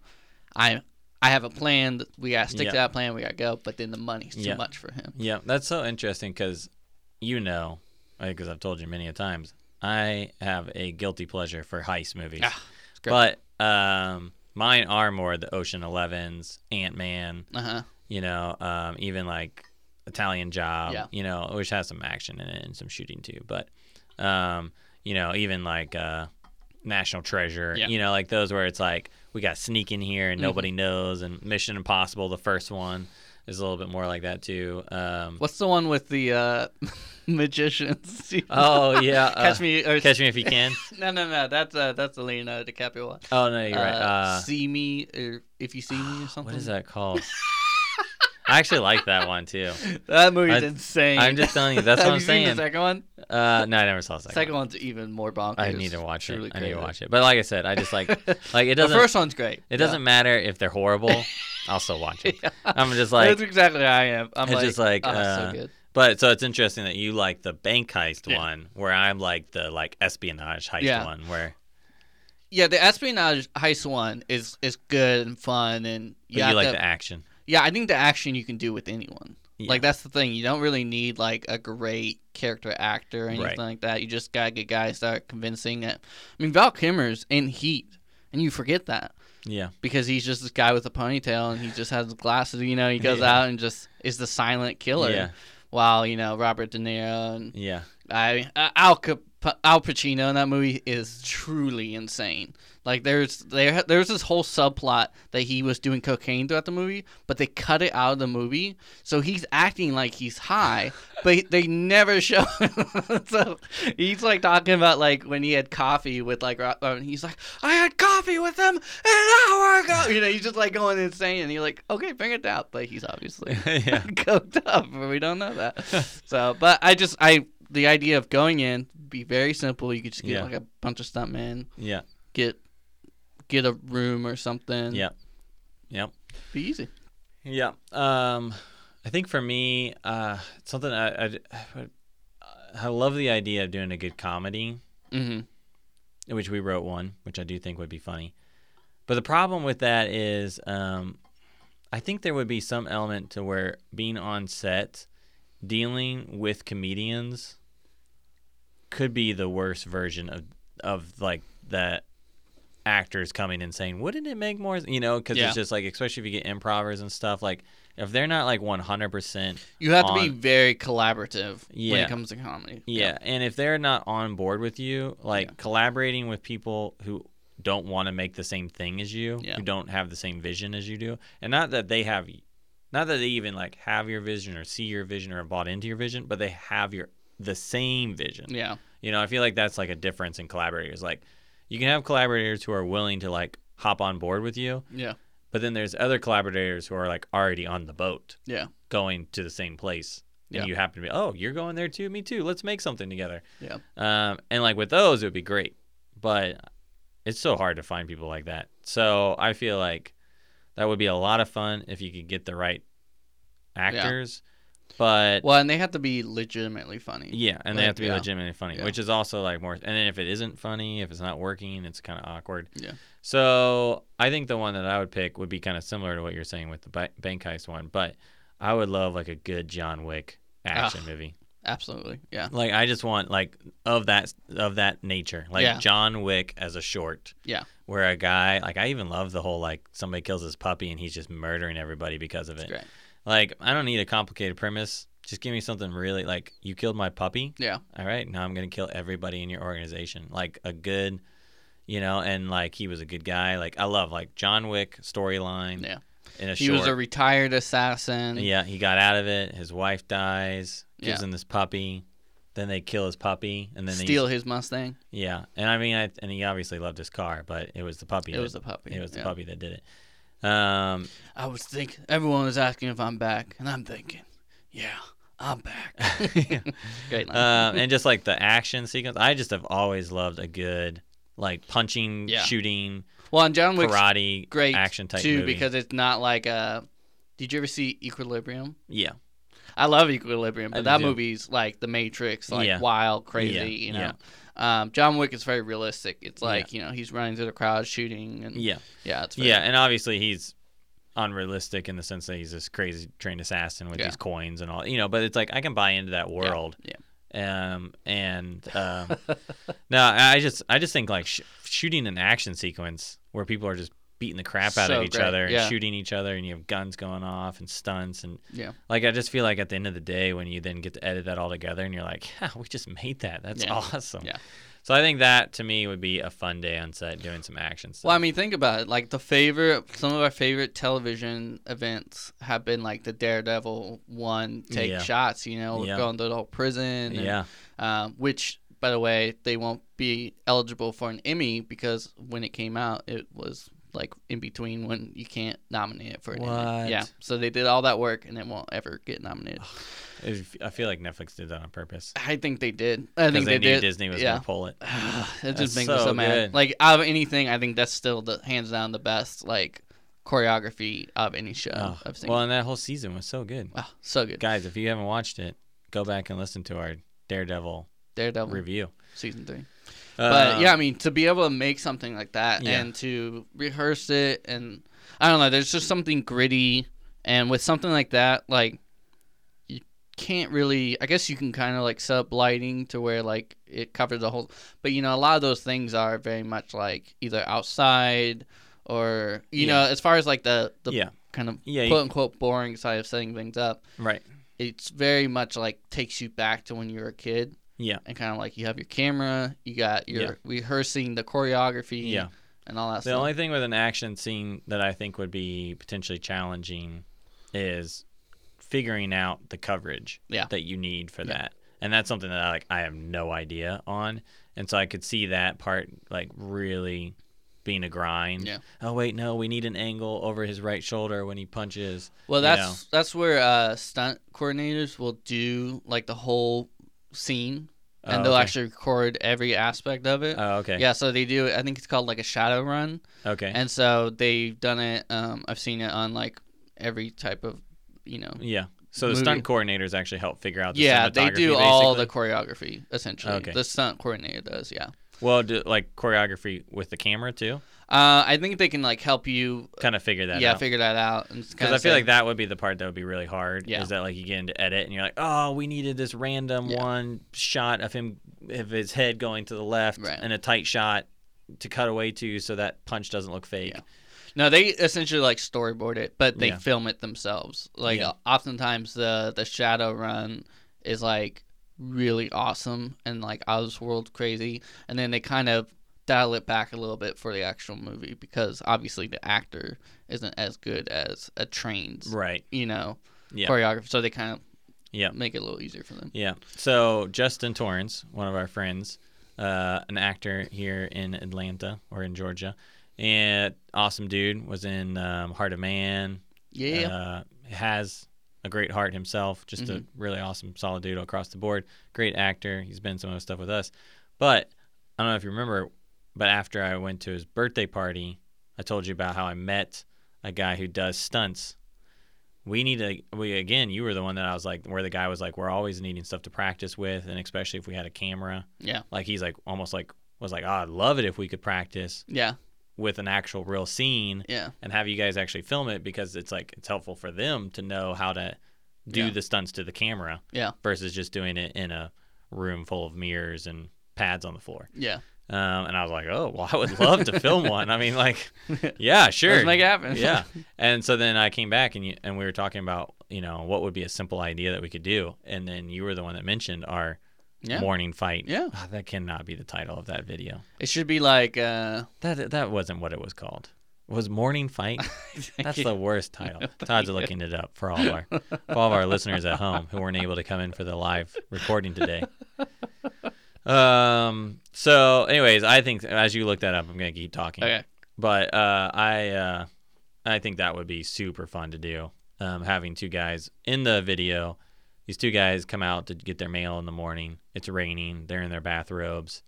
I I have a plan. that We gotta stick to that plan. We gotta go. But then the money's too much for him. Yeah, that's so interesting because you know, because I've told you many a times, I have a guilty pleasure for heist movies. Ah, great. but um, mine are more the Ocean Elevens, Ant Man, Uh huh. you know, um, even like Italian Job, Yeah. you know, which has some action in it and some shooting too. But, um, you know, even like uh, National Treasure, Yeah. you know, like those where it's like we got sneak in here and Mhm. nobody knows, and Mission Impossible, the first one, is a little bit more like that too. Um, What's the one with the uh, magicians? oh yeah, uh, catch me or Catch Me If You Can. No, no, no. That's uh, that's the Leonardo DiCaprio one. Oh no, you're right. Uh, Uh, see me or if you see me or something. what is that called? I actually like that one too. That movie's I- insane. I'm just telling you. That's what I'm you saying. seen the second one? Uh, no, I never saw the second. second one. one's even more bonkers. I need to watch it. Truly I need to watch it. But like I said, I just like like it doesn't. The first one's great. it doesn't matter if they're horrible. I'll still watch it. Yeah. I'm just like, That's exactly how I am. I'm It's like, just like, oh, uh, so good. but so it's interesting that you like the bank heist Yeah. one, where I'm like the like espionage heist one, where Yeah, the espionage heist one is is good and fun, and you, you like to- the action. Yeah, I think the action you can do with anyone. Yeah. Like that's the thing. You don't really need like a great character actor or anything Right. like that. You just gotta get guys that are convincing it. I mean, Val Kilmer's in Heat, and you forget that Yeah, because he's just this guy with a ponytail and he just has glasses. You know, he goes Yeah. out and just is the silent killer. Yeah. While you know Robert De Niro and yeah, I uh, Al Cap- Al Pacino in that movie is truly insane. Like there's there there's this whole subplot that he was doing cocaine throughout the movie, but they cut it out of the movie, so he's acting like he's high, but they never show. so he's like talking about like when he had coffee with like uh, and he's like I had coffee with them an hour ago. You know, he's just like going insane, and you're like, okay, bring it down, but he's obviously yeah, coked up, but we don't know that. so, but I just I the idea of going in be very simple. You could just get Yeah. like a bunch of stuntmen, yeah, get get a room or something. yeah, yep. be easy. Yeah. Um, I think for me, uh, something I, I, I love the idea of doing a good comedy, Mm-hmm. which we wrote one, which I do think would be funny. But the problem with that is, um, I think there would be some element to where being on set, dealing with comedians, could be the worst version of of like that actors coming and saying, "Wouldn't it make more?" You know, because Yeah. it's just like, especially if you get improvers and stuff. Like, if they're not like one hundred percent, You have to be very collaborative when Yeah. it comes to comedy. yeah, and if they're not on board with you, like Yeah. collaborating with people who don't want to make the same thing as you, Yeah. who don't have the same vision as you do, and not that they have, not that they even like have your vision or see your vision or have bought into your vision, but they have your the same vision. yeah, You know, I feel like that's like a difference in collaborators. Like, you can have collaborators who are willing to like hop on board with you, yeah, but then there's other collaborators who are like already on the boat yeah, going to the same place. And Yeah. you happen to be, oh, you're going there too, me too. Let's make something together. yeah. Um, and like with those, it would be great, but it's so hard to find people like that. So I feel like that would be a lot of fun if you could get the right actors. But Well, and they have to be legitimately funny. yeah, and they have to be yeah. legitimately funny, Yeah. which is also like more. And then if it isn't funny, if it's not working, it's kind of awkward. Yeah. So I think the one that I would pick would be kind of similar to what you're saying with the ba- bank heist one, but I would love like a good John Wick action Ah. movie. absolutely. Yeah, Like I just want like of that of that nature, like Yeah. John Wick as a short. Yeah. Where a guy like I even love the whole like somebody kills his puppy and he's just murdering everybody because of it. Like I don't need a complicated premise. Just give me something really like you killed my puppy. Yeah, All right, now I'm gonna kill everybody in your organization. Like a good, you know, and like he was a good guy. Like I love like John Wick storyline. Yeah. In a he short. was a retired assassin. yeah, he got out of it. His wife dies. Gives Yeah. him this puppy. Then they kill his puppy, and then they steal his Mustang. yeah, and I mean, I, and he obviously loved his car, but it was the puppy. It that, was the puppy. it was the yeah. puppy that did it. Um, I was thinking, everyone was asking if I'm back, and I'm thinking, yeah, I'm back. Great line. um, and just like the action sequence, I just have always loved a good like punching, Yeah. shooting, well, and John Wick's karate, great action type too movie. because it's not like a. Did you ever see Equilibrium? yeah, I love Equilibrium, but do that too. movie's like The Matrix, like Yeah. wild, crazy. You know, yeah. Um, John Wick is very realistic. It's like you know he's running through the crowd, shooting, and yeah, yeah, it's very, yeah, and obviously he's unrealistic in the sense that he's this crazy trained assassin with Yeah. these coins and all, you know. But it's like I can buy into that world, yeah. Um, and um, no, I just I just think like sh- shooting an action sequence where people are just beating the crap out So of each great, other and yeah. shooting each other, and you have guns going off and stunts and Yeah. like I just feel like at the end of the day when you then get to edit that all together and you're like, yeah, we just made that. That's Yeah. awesome. Yeah. So I think that to me would be a fun day on set doing some action stuff. Well, I mean, think about it. Like the favorite, some of our favorite television events have been like the Daredevil one take Yeah. shots. You know, going to the whole prison. and, yeah. Um, which, by the way, they won't be eligible for an Emmy because when it came out, it was like in between when you can't nominate it for an. What? Yeah. So they did all that work and it won't ever get nominated. I feel like Netflix did that on purpose. I think they did. I think they, they, knew did. Disney was yeah. gonna pull it. it That's just makes me so so mad. good. Like out of anything, I think that's still the hands down the best like choreography of any show Oh, I've seen. well, and that whole season was so good. wow, so good. Guys, if you haven't watched it, go back and listen to our Daredevil Daredevil review. season three. But Uh, yeah, I mean, to be able to make something like that Yeah. and to rehearse it, and I don't know, there's just something gritty, and with something like that, like you can't really. I guess you can kind of like set up lighting to where like it covers the whole. But you know, a lot of those things are very much like either outside or you Yeah. know, as far as like the the yeah, kind of Yeah, quote unquote boring side of setting things up. right. It's very much like takes you back to when you were a kid Yeah, and kind of like you have your camera, you got your Yeah. rehearsing the choreography, yeah. and all that The stuff. The only thing with an action scene that I think would be potentially challenging is figuring out the coverage Yeah. that you need for Yeah. that. And that's something that I like I have no idea on. And so I could see that part like really being a grind. Yeah. Oh wait, no, we need an angle over his right shoulder when he punches. well, you that's know. that's where uh, stunt coordinators will do like the whole scene, and Oh, they'll okay. actually record every aspect of it. Oh, okay. Yeah, so they do. I think it's called like a shadow run, Okay. and so they've done it. Um, I've seen it on like every type of, you know. yeah. So the movie. stunt coordinators actually help figure out the Yeah, they do all the choreography essentially. Okay. The stunt coordinator does, yeah. Well, do, like choreography with the camera too. Uh, I think they can like help you, Kind of figure that out. yeah, out. figure that out. Because I feel like that would be the part that would be really hard. Yeah. Is that like you get into edit and you're like, oh, we needed this random Yeah. one shot of him, of his head going to the left, Right. and a tight shot to cut away to so that punch doesn't look fake. Yeah. No, they essentially like storyboard it, but they Yeah. film it themselves. Like Yeah. oftentimes the the shadow run is like really awesome and like out of this world crazy, and then they kind of dial it back a little bit for the actual movie because obviously the actor isn't as good as a trained, Right. you know, Yeah. choreographer. So they kind of Yeah. make it a little easier for them. Yeah. So Justin Torrance, one of our friends, uh, an actor here in Atlanta or in Georgia, and awesome dude, was in um, Heart of Man. Yeah, Uh, has a great heart himself. Just a really awesome, solid dude across the board. Great actor. He's been some of the stuff with us. But I don't know if you remember, but after I went to his birthday party, I told you about how I met a guy who does stunts. We need a we again. You were the one that I was like, where the guy was like, we're always needing stuff to practice with, and especially if we had a camera. yeah, Like he's like almost like was like, oh, I'd love it if we could practice yeah, with an actual real scene yeah, and have you guys actually film it because it's like it's helpful for them to know how to do Yeah. the stunts to the camera yeah, versus just doing it in a room full of mirrors and pads on the floor. yeah. Um, and I was like, oh, well, I would love to film one. I mean, like, yeah, sure, Let's make it happen. yeah. And so then I came back and you, and we were talking about you know what would be a simple idea that we could do, and then you were the one that mentioned our Yeah. morning fight. Yeah. Ah, that cannot be the title of that video. It should be like uh, That that wasn't what it was called. Was morning fight? That's the worst title. Todd's looking it up for all of our for all of our listeners at home who weren't able to come in for the live recording today. Um. So, anyways, I think as you look that up, I'm gonna keep talking. okay. But uh, I uh, I think that would be super fun to do. Um, having two guys in the video, these two guys come out to get their mail in the morning. It's raining. They're in their bathrobes,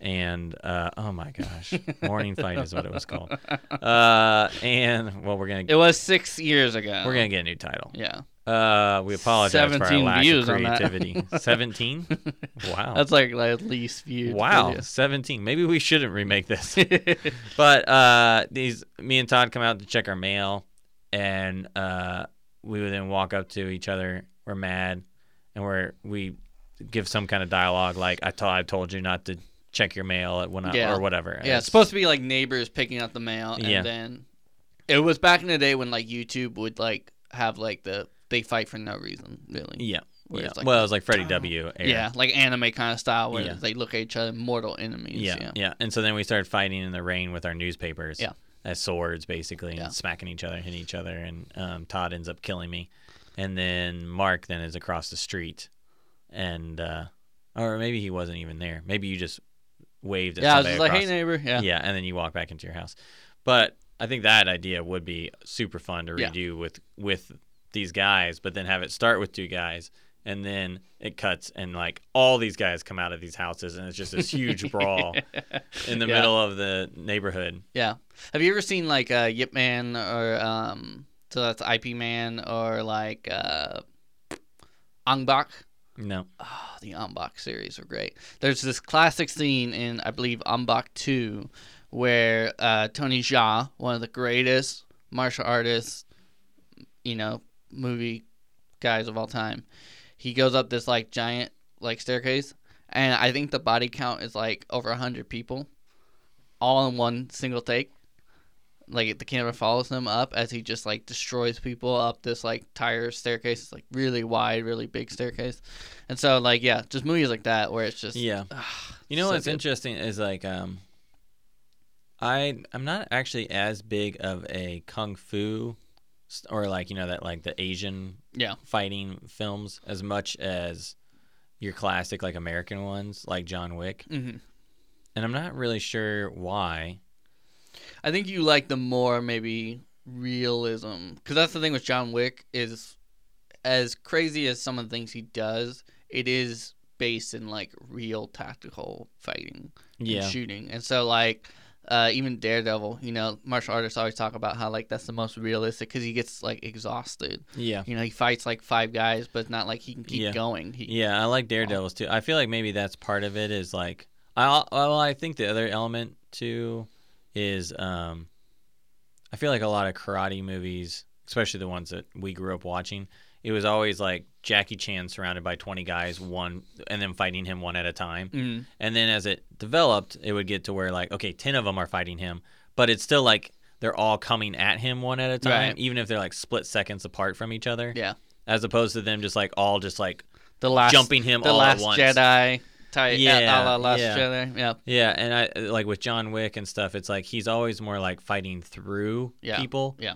and uh, oh my gosh, morning fight is what it was called. Uh, and well, we're gonna It was six years ago. we're gonna get a new title. Yeah. Uh, we apologize for our lack of views on creativity. Seventeen. Wow. That's like like least viewed. Wow, video. 17. Maybe we shouldn't remake this. but uh, these, me and Todd come out to check our mail, and uh, we would then walk up to each other. We're mad, and we're we give some kind of dialogue like I told I told you not to check your mail at when I, Yeah. or whatever. Yeah, It's- it's supposed to be like neighbors picking up the mail, and Yeah. then it was back in the day when like YouTube would like have like the they fight for no reason, really. yeah. Yeah. it's like well, it was like Freddie "Oh." W. Era. Yeah, like anime kind of style where Yeah. they look at each other, mortal enemies. Yeah, Yeah, yeah, And so then we started fighting in the rain with our newspapers. Yeah. As swords, basically, Yeah. and smacking each other, hitting each other, and um, Todd ends up killing me, and then Mark then is across the street, and uh, or maybe he wasn't even there. Maybe you just waved at Yeah, I was just like, hey neighbor. Yeah. yeah, and then you walk back into your house. But I think that idea would be super fun to Yeah. redo with with these guys, but then have it start with two guys, and then it cuts and like all these guys come out of these houses, and it's just this huge brawl in the Yeah. middle of the neighborhood. Yeah. Have you ever seen like uh, Yip Man or um so that's IP Man or like uh Ong-Bak? No, Oh, the Ong-Bak series are great. There's this classic scene in I believe Ong-Bak 2 where uh, Tony Jaa, one of the greatest martial artists, you know, movie guys of all time, he goes up this like giant like staircase and I think the body count is like over 100 people all in one single take. Like the camera follows him up as he just like destroys people up this like tire staircase. It's like really wide, really big staircase. And so like yeah, just movies like that where it's just yeah. ah, You know so what's good. interesting is like um, I I'm not actually as big of a kung fu, or like you know that like the Asian Yeah. fighting films as much as your classic like American ones like John Wick, hmm and I'm not really sure why. I think you like the more maybe realism because that's the thing with John Wick is as crazy as some of the things he does, it is based in like real tactical fighting and Yeah, shooting, and so like. Uh, even Daredevil, you know, martial artists always talk about how like that's the most realistic because he gets like exhausted. yeah, You know, he fights like five guys, but not like he can keep Yeah. going. He, yeah. I like Daredevils too. I feel like maybe that's part of it. Is like I well, I think the other element too is um, I feel like a lot of karate movies, especially the ones that we grew up watching, it was always like Jackie Chan surrounded by 20 guys, one, and then fighting him one at a time. Mhm. And then as it developed, it would get to where like, okay, 10 of them are fighting him, but it's still like they're all coming at him one at a time, Right. even if they're like split seconds apart from each other. Yeah. As opposed to them just like all just like The last jumping him the all last at once. Jedi type. Yeah, Yeah, a la Last yeah. Jedi. Yeah. Yeah, and I like with John Wick and stuff, it's like he's always more like fighting through Yeah, people. yeah.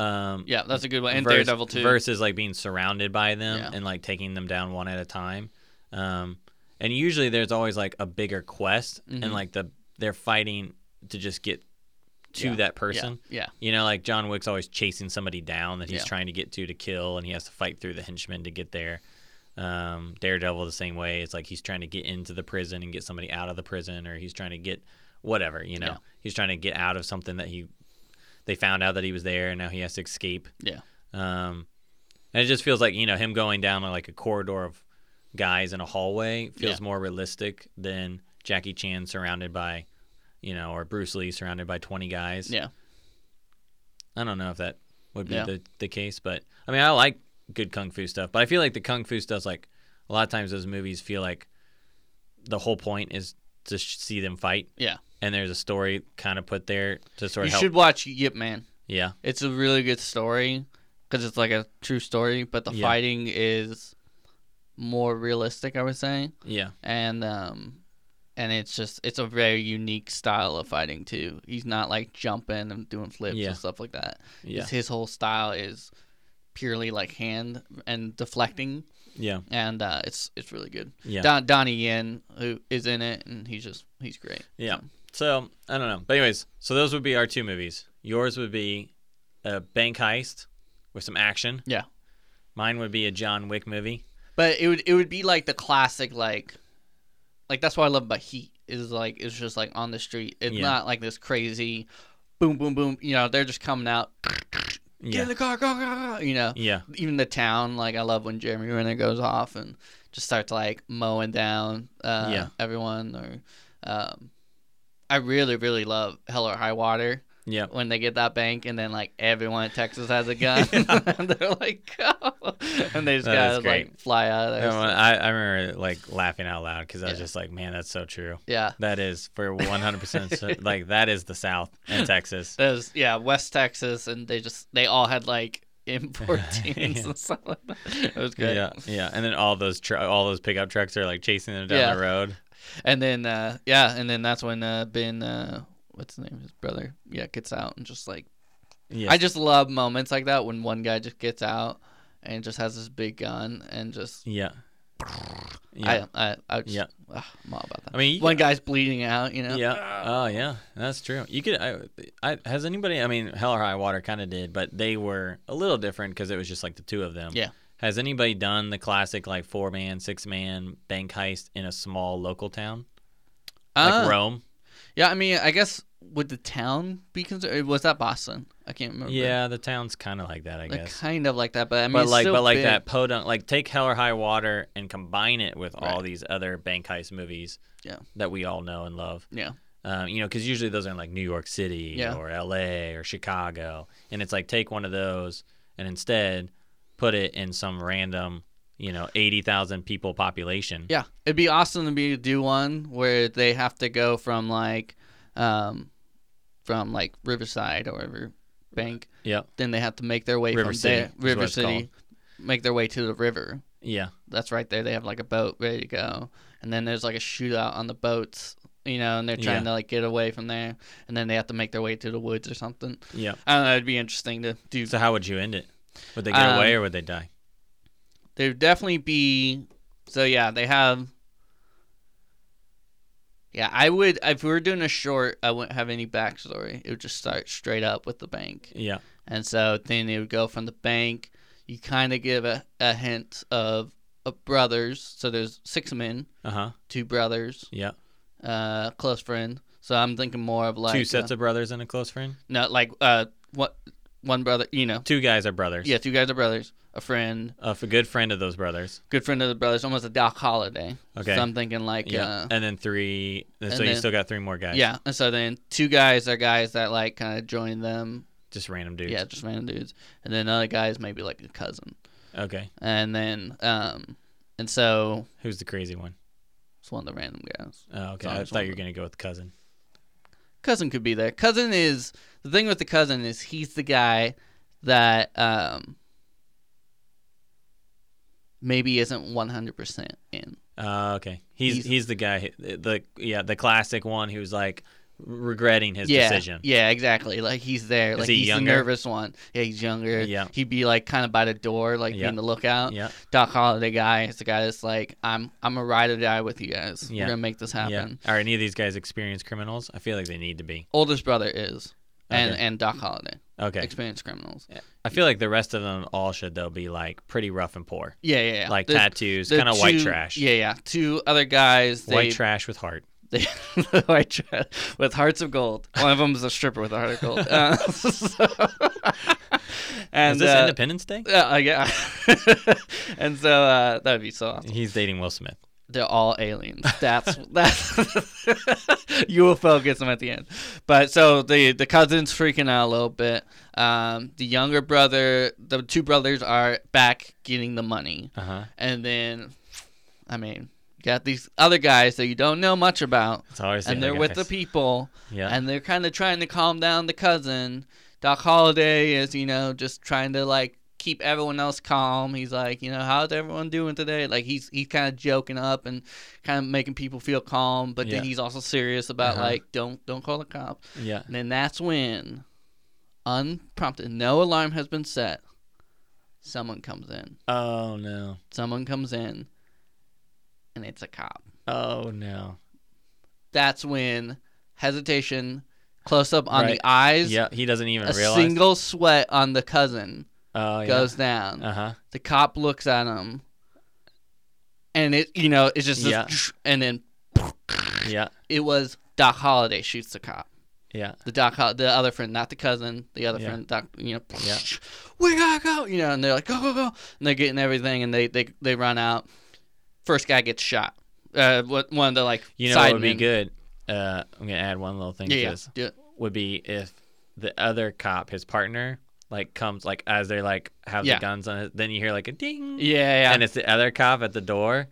Um, Yeah, that's a good one. And vers- Daredevil too. Versus like being surrounded by them Yeah. and like taking them down one at a time. Um, and usually there's always like a bigger quest Mhm. and like the they're fighting to just get to Yeah, that person. Yeah. You know, like John Wick's always chasing somebody down that he's Yeah. trying to get to to kill, and he has to fight through the henchmen to get there. Um, Daredevil the same way. It's like he's trying to get into the prison and get somebody out of the prison, or he's trying to get whatever. You know, Yeah. he's trying to get out of something that he they found out that he was there, and now he has to escape. Yeah. Um, and it just feels like you know him going down like a corridor of guys in a hallway feels Yeah. more realistic than Jackie Chan surrounded by, you know, or Bruce Lee surrounded by twenty guys. Yeah. I don't know if that would be Yeah. the, the case, but I mean, I like good kung fu stuff, but I feel like the kung fu stuff's like a lot of times those movies feel like the whole point is to sh- see them fight. Yeah. And there's a story kind of put there to sort You of help. should watch Yip Man. Yeah. It's a really good story because it's like a true story, but the Yeah. fighting is more realistic, I would say, Yeah. and um, and it's just it's a very unique style of fighting too. He's not like jumping and doing flips Yeah. and stuff like that. Yeah. His whole style is purely like hand and deflecting, Yeah. and uh, it's it's really good. Yeah. Don, Donnie Yen who is in it, and he's just he's great. Yeah. So I don't know, but anyways, so those would be our two movies. Yours would be a bank heist with some action. Yeah. Mine would be a John Wick movie. But it would it would be like the classic like like that's what I love about Heat is like it's just like on the street. It's Yeah. not like this crazy boom boom boom. You know, they're just coming out. Get Yeah. in the car, go, go, go. You know, Yeah. even the town. Like I love when Jeremy Renner goes off and just starts like mowing down uh, Yeah. everyone. Or um, I really really love Hell or High Water Yeah. when they get that bank, and then like everyone in Texas has a gun, and they're like, oh. go, and they just That gotta like fly out of there. I, I remember like laughing out loud because I was Yeah. just like, man, that's so true. yeah. That is for 100% like that is the South and Texas. There's yeah, West Texas, and they just they all had like import teams Yeah. and stuff like that. It was good. Yeah, yeah, and then all those tr- all those pickup trucks are like chasing them down Yeah. the road. And then uh, yeah, and then that's when uh, Ben uh, what's the name his brother? Yeah, gets out and just like Yes. I just love moments like that when one guy just gets out and just has this big gun and just yeah, yeah, I I, I just, Yeah. ugh, I'm all about that. I mean, one guy's bleeding out, you know. yeah. Oh yeah, that's true. You could. I, I has anybody? I mean, Hell or High Water kind of did, but they were a little different because it was just like the two of them. Yeah. Has anybody done the classic like four man, six man bank heist in a small local town like Uh, Rome? Yeah, I mean, I guess would the town be considered? Was that Boston? I can't remember. Yeah, the town's kind of like that, I like guess. kind of like that, but I mean, but it's like, but like big. that podunk, like take Hell or High Water and combine it with all these other bank heist movies. Yeah. That we all know and love. Yeah, Um, you know, because usually those are in like New York City Yeah. or L.A. or Chicago, and it's like take one of those and instead put it in some random, you know, eighty thousand people population. yeah. It'd be awesome to be to do one where they have to go from like, um, from like Riverside or bank. Yep. Then they have to make their way River from City there, River City, make their way to the river. Yeah. That's right there. They have like a boat ready to go, and then there's like a shootout on the boats. You know, and they're trying Yeah. to like get away from there, and then they have to make their way to the woods or something. Yeah. I don't know. It'd be interesting to do. So how would you end it? Would they get away Um, or would they die? There'd definitely be. So yeah, they have. Yeah, I would. If we were doing a short, I wouldn't have any backstory. It would just start straight up with the bank, Yeah. and so then it would go from the bank. You kind of give a, a hint of, of brothers. So there's six men, Uh huh. two brothers, Yeah. uh, close friend. So I'm thinking more of like Two sets uh, of brothers and a close friend. no, like uh, what one brother. You know, Two guys are brothers. yeah, two guys are brothers. A friend, a good friend of those brothers. good friend of the brothers, almost a Doc Holliday. Okay. So I'm thinking like yeah. uh, and then three. And so and you still got three more guys. Yeah, and so then two guys are guys that like kind of join them. Just random dudes. Yeah, just random dudes, and then other guys maybe like a cousin, Okay. and then um, and so Who's the crazy one? it's one of the random guys. Oh, okay. So I thought you were gonna go with cousin. Cousin could be there. Cousin is the thing with the cousin is he's the guy that um maybe isn't one hundred percent in. Uh, okay. He's, He's- he's the guy. The yeah the classic one who's like regretting his yeah, decision. yeah, exactly. Like he's there. Is like he he's younger? the nervous one. Yeah, he's younger. Yeah. he'd be like kind of by the door, like Yeah. being the lookout. Yeah. Doc Holliday guy is the guy that's like, I'm I'm a ride or die with you guys. Yeah. We're gonna make this happen. Yeah. happen. Are any of these guys experienced criminals? I feel like they need to be. Oldest brother is, and Okay. and Doc Holliday, Okay. experienced criminals. Yeah. I feel like the rest of them all should though be like pretty rough and poor, Yeah, yeah, yeah. like The- tattoos, kind of white trash. Yeah, yeah. Two other guys. They, White trash with heart. They, white trash with hearts of gold. One of them is a stripper with a heart of gold. Uh, so- and Is this uh, Independence Day? uh, yeah. and so uh, that would be so awesome. He's dating Will Smith. They're all aliens. That's that's UFO gets them at the end. But so the the cousin's freaking out a little bit. Um, the younger brother, the two brothers are back getting the money, Uh huh. and then, I mean, you got these other guys that you don't know much about, It's always and the they're other with the people, Yeah. and they're kind of trying to calm down the cousin. Doc Holliday is, you know, just trying to like keep everyone else calm. He's like, you know, how's everyone doing today? Like he's he's kind of joking up and kind of making people feel calm, but Yeah. then he's also serious about Uh-huh. like don't don't call the cops. yeah. And then that's when, unprompted, no alarm has been set. Someone comes in. Oh no. Someone comes in, and it's a cop. Oh no. That's when hesitation, close up on Right. the eyes. Yeah. He doesn't even a realize. single sweat on the cousin oh yeah. goes down. Uh huh. The cop looks at him, and it you know it's just this Yeah. and then Yeah. it was Doc Holliday shoots the cop. Yeah. The Doc, Hol- the other friend, not the cousin, the other Yeah. friend, Doc. You know, Yeah. we gotta go. You know, and they're like, go, go, go, and they're getting everything, and they they they run out. First guy gets shot. Uh, what one of the like You know would be good? Uh, I'm gonna add one little thing Yeah, to yeah. this. do it. Would be if the other cop, his partner, like comes like as they're like have Yeah. the guns on it. Then you hear like a ding, Yeah, yeah. and it's the other cop at the door,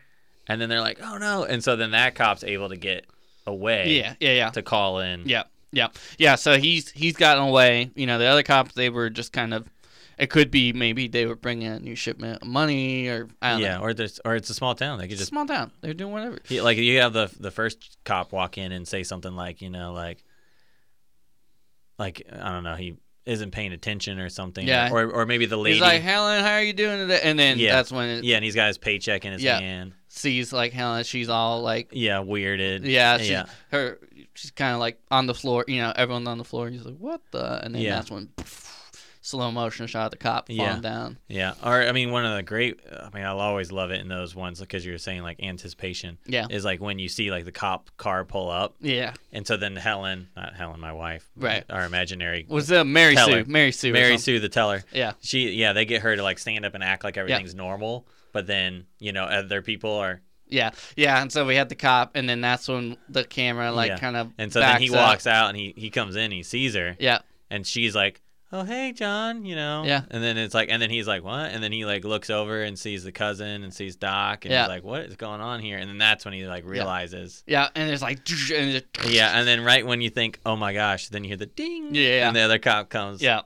and then they're like, oh no, and so then that cop's able to get away. yeah, yeah, yeah. To call in. Yeah, yeah, yeah. So he's he's gotten away. You know, the other cops they were just kind of. It could be maybe they were bringing a new shipment of money, or I don't Yeah, know. or there's or it's a small town. They could just small town. They're doing whatever. like you have the the first cop walk in and say something like you know like like I don't know he isn't paying attention or something. Yeah. Or or maybe the lady. He's like, Helen, how are you doing today? And then Yeah. that's when it yeah, and he's got his paycheck in his Yeah. hand. sees like Helen. She's all like, Yeah, weirded. yeah, she's, yeah. her. She's kind of like on the floor. You know, everyone's on the floor. He's like, what the? And then Yeah. that's when slow motion shot of the cop falling Yeah. down. Yeah, or I mean, one of the great. I mean, I'll always love it in those ones because you were saying like anticipation Yeah, is like when you see like the cop car pull up, yeah. and so then Helen, not Helen, my wife, Right. our imaginary Was it Mary Teller. Sue? Mary Sue. Mary. Sue, the teller. Yeah. She, yeah, they get her to like stand up and act like everything's normal, but then you know other people are, Yeah, yeah, and so we had the cop, and then that's when the camera like Yeah. kind of and so then he up. walks out and he he comes in, he sees her, Yeah, and she's like. Oh hey John, you know. Yeah. And then it's like, and then he's like, what? And then he like looks over and sees the cousin and sees Doc, and Yeah. he's like, what is going on here? And then that's when he like realizes, yeah, and it's like, and Yeah, and then right when you think, "Oh my gosh," then you hear the ding. Yeah. And the other cop comes. yeah,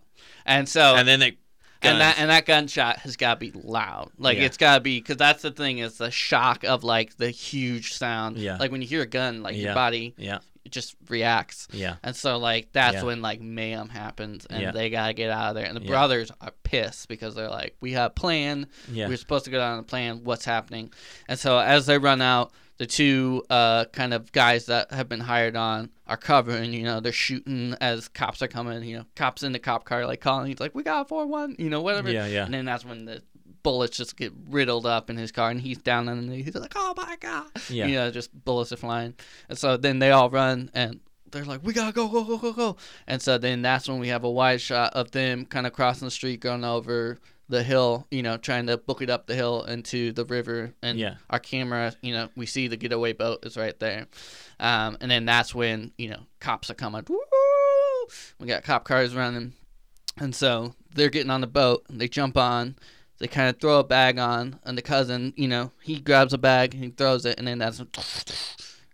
and so And then they. and that and that gunshot has got to be loud. Like Yeah. it's got to be because that's the thing is the shock of like the huge sound. Yeah. Like when you hear a gun, like Yeah. your body Yeah. Just reacts. Yeah. And so like that's Yeah. when like mayhem happens and Yeah. they gotta get out of there. And the Yeah. brothers are pissed because they're like, We have a plan. Yeah. We're supposed to go down the plan. What's happening? And so as they run out, the two uh, kind of guys that have been hired on are covering. You know, they're shooting as cops are coming. You know, cops in the cop car like calling. He's like, "We got four one." You know, whatever. Yeah, yeah. And then that's when the bullets just get riddled up in his car, and he's down underneath. He's like, "Oh my god!" Yeah. You know, just bullets are flying. And so then they all run and. They're like, we gotta go, go, go, go, go, and so then that's when we have a wide shot of them kind of crossing the street, going over the hill, you know, trying to book it up the hill into the river. And Yeah. our camera, you know, we see the getaway boat is right there. Um, and then that's when, you know, cops are coming. Woo! We got cop cars running. And so they're getting on the boat and they jump on. They kind of throw a bag on, and the cousin, you know, he grabs a bag and he throws it, and then that's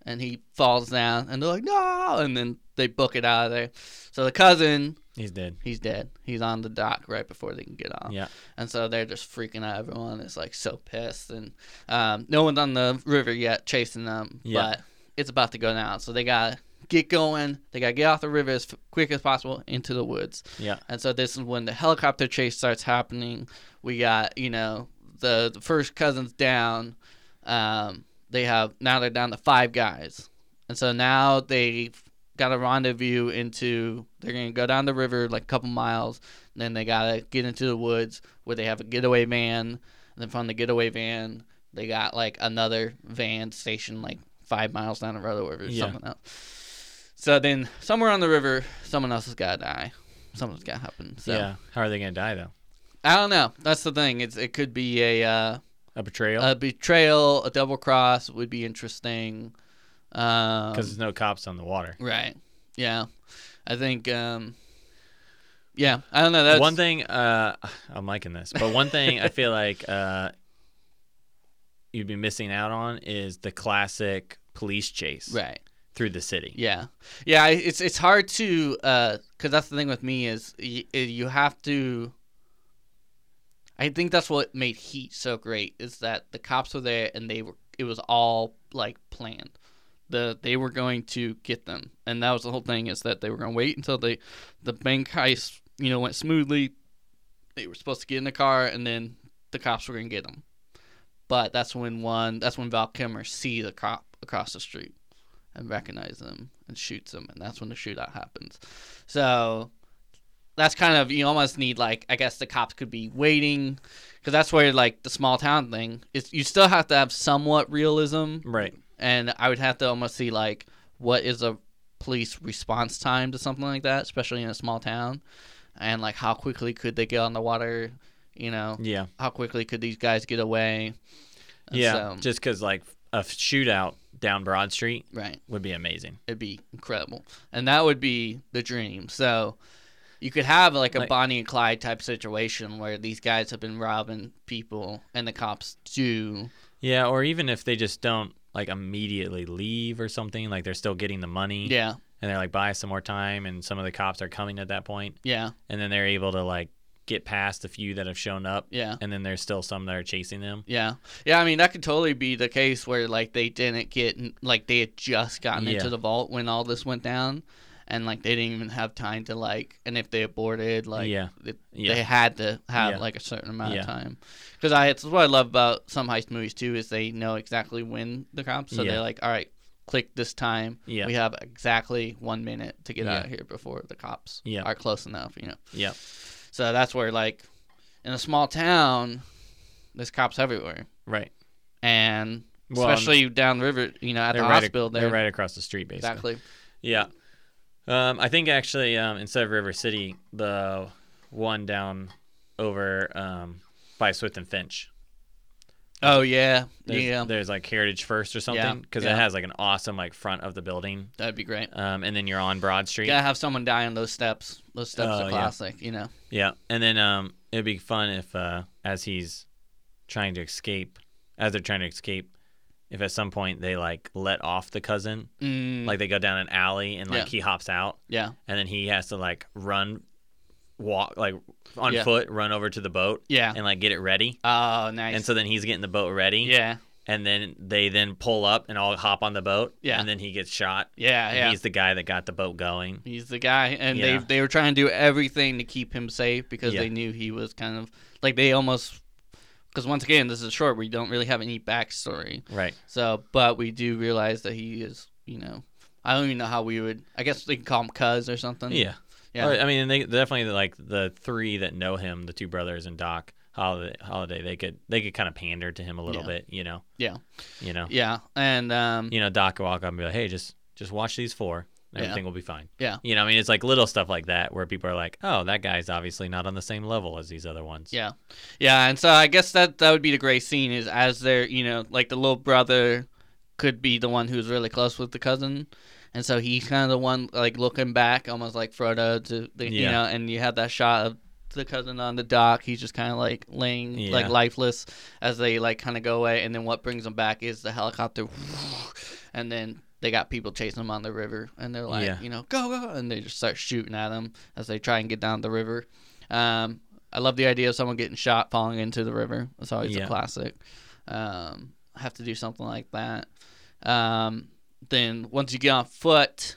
and he falls down, and they're like, no, and then they book it out of there. So the cousin, He's dead. he's dead. He's on the dock right before they can get off. Yeah. And so they're just freaking out. Everyone is like so pissed, and um, no one's on the river yet chasing them, Yeah. but it's about to go down. So they gotta get going. They gotta get off the river as quick as possible into the woods. Yeah. And so this is when the helicopter chase starts happening. We got you know the, the first cousins down. Um, they have now they're down to five guys, and so now they've got a rendezvous into. They're gonna go down the river like a couple miles, then they gotta get into the woods where they have a getaway van. And then from the getaway van, they got like another van stationed like five miles down the road or whatever, Yeah. something else. So then somewhere on the river, someone else has gotta die. Something's gotta happen. So Yeah. How are they gonna die though? I don't know. That's the thing. It's it could be a uh, A betrayal? a betrayal, a double cross would be interesting. Um, Because there's no cops on the water. right. Yeah. I think. Um, yeah. I don't know. That's one thing, uh, I'm liking this, but one thing I feel like uh, you'd be missing out on is the classic police chase Right. Through the city. Yeah. Yeah. It's it's hard to uh, because that's the thing with me is y- you have to. I think that's what made Heat so great is that the cops were there and they were it was all like planned. The they were going to get them, and that was the whole thing is that they were going to wait until they the bank heist you know went smoothly. They were supposed to get in the car, and then the cops were going to get them. But that's when one that's when Val Kilmer sees the cop across the street and recognize them and shoots them, and that's when the shootout happens. So that's kind of you almost need like I guess the cops could be waiting because that's where like the small town thing is. You still have to have somewhat realism, Right. and I would have to almost see like what is a police response time to something like that, especially in a small town, and like how quickly could they get on the water, you know, Yeah. how quickly could these guys get away? And Yeah. so- Just because like a shootout down Broad Street right. would be amazing. It'd be incredible, and that would be the dream. So, You could have like a Like- Bonnie and Clyde type situation where these guys have been robbing people and the cops do. Yeah, or even if they just don't like immediately leave or something, like they're still getting the money Yeah, and they're like buy some more time and some of the cops are coming at that point yeah, and then they're able to like get past the few that have shown up yeah. and then there's still some that are chasing them. Yeah, yeah. I mean, that could totally be the case where like they didn't get like they had just gotten Yeah. into the vault when all this went down, and like they didn't even have time to like. And if they aborted, like Yeah. it, Yeah. they had to have Yeah. like a certain amount Yeah. of time. Because I, it's what I love about some heist movies too is they know exactly when the cops. So Yeah. they're like, all right, click this time. Yeah. We have exactly one minute to get out of here before the cops Yeah. are close enough. You know. Yep. So that's where like in a small town, there's cops everywhere Right. and Well, especially down the river, you know, at the they're right, hospital. they're there, right across the street basically. exactly. Yeah. Um, I think actually um, instead of River City, the one down over um, by Swift and Finch. Oh yeah, There's, yeah, there's like Heritage First or something because yeah. it has like an awesome like front of the building, that'd be great. um, and then you're on Broad Street. Gotta have someone die on those steps. Those steps Oh, are yeah. classic, you know. Yeah, and then um, it'd be fun if uh, as he's trying to escape, as they're trying to escape, if at some point they like let off the cousin, Mm, like they go down an alley and like Yeah. he hops out, yeah, and then he has to like run, walk like on Yeah. foot, run over to the boat yeah. and like get it ready. Oh, nice. And so then he's getting the boat ready, yeah, and then they then pull up and all hop on the boat, Yeah. and then he gets shot. yeah, and yeah. He's the guy that got the boat going. He's the guy, and Yeah. they they were trying to do everything to keep him safe because Yeah. they knew he was kind of like they almost because once again this is short. We don't really have any backstory, Right. so but we do realize that he is, you know, I don't even know how we would. I guess they can call him Cuz or something. Yeah. Yeah, I mean, they definitely like the three that know him, the two brothers and Doc Holliday. Holliday, they could they could kind of pander to him a little Yeah. bit, you know. Yeah. You know. yeah, and um, You know, Doc could walk up and be like, "Hey, just just watch these four. Yeah. Everything will be fine." Yeah. You know, I mean, it's like little stuff like that where people are like, "Oh, that guy's obviously not on the same level as these other ones." Yeah, yeah, and so I guess that that would be the great scene is as they're you know like the little brother could be the one who's really close with the cousin, and so he's kind of the one like looking back, almost like Frodo to the you know, and you have that shot of the cousin on the dock. He's just kind of like laying like lifeless as they like kind of go away, and then what brings them back is the helicopter, and then. They got people chasing them on the river, and they're like, Yeah. you know, go go, and they just start shooting at them as they try and get down the river. Um, I love the idea of someone getting shot falling into the river. It's always a classic. Um, have to do something like that. Um, then once you get on foot,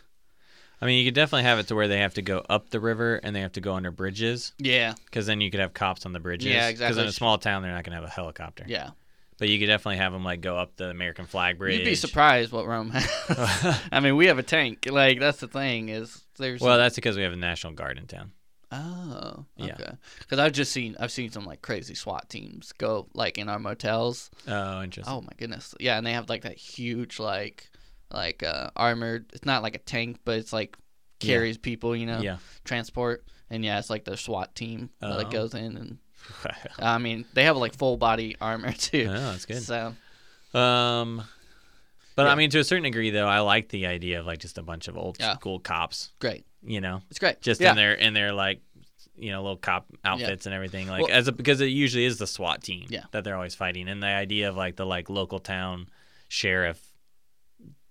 I mean, you could definitely have it to where they have to go up the river and they have to go under bridges yeah, because then you could have cops on the bridges. Yeah, exactly. Because in a small town, they're not gonna have a helicopter. yeah. But you could definitely have them like go up the American flag bridge. You'd be surprised what Rome has. I mean, we have a tank. Like that's the thing is there's. well, that's because we have a national guard in town. Oh, okay. Because I've just seen I've seen some like crazy SWAT teams go like in our motels. Oh, interesting. Oh my goodness. Yeah, and they have like that huge like like uh armored it's not like a tank, but it's like Yeah. carries people, you know, Yeah. transport. And yeah, it's like the SWAT team that like, Oh. goes in and I mean, they have like full body armor too. oh, that's good. So Um, but Yeah. I mean, to a certain degree, though, I like the idea of like just a bunch of old Yeah. school cops. great. You know, It's great. just yeah. in their in their like, you know, little cop outfits and everything. Like Well- as a, because it usually is the SWAT team. Yeah. That they're always fighting, and the idea of like the like local town sheriff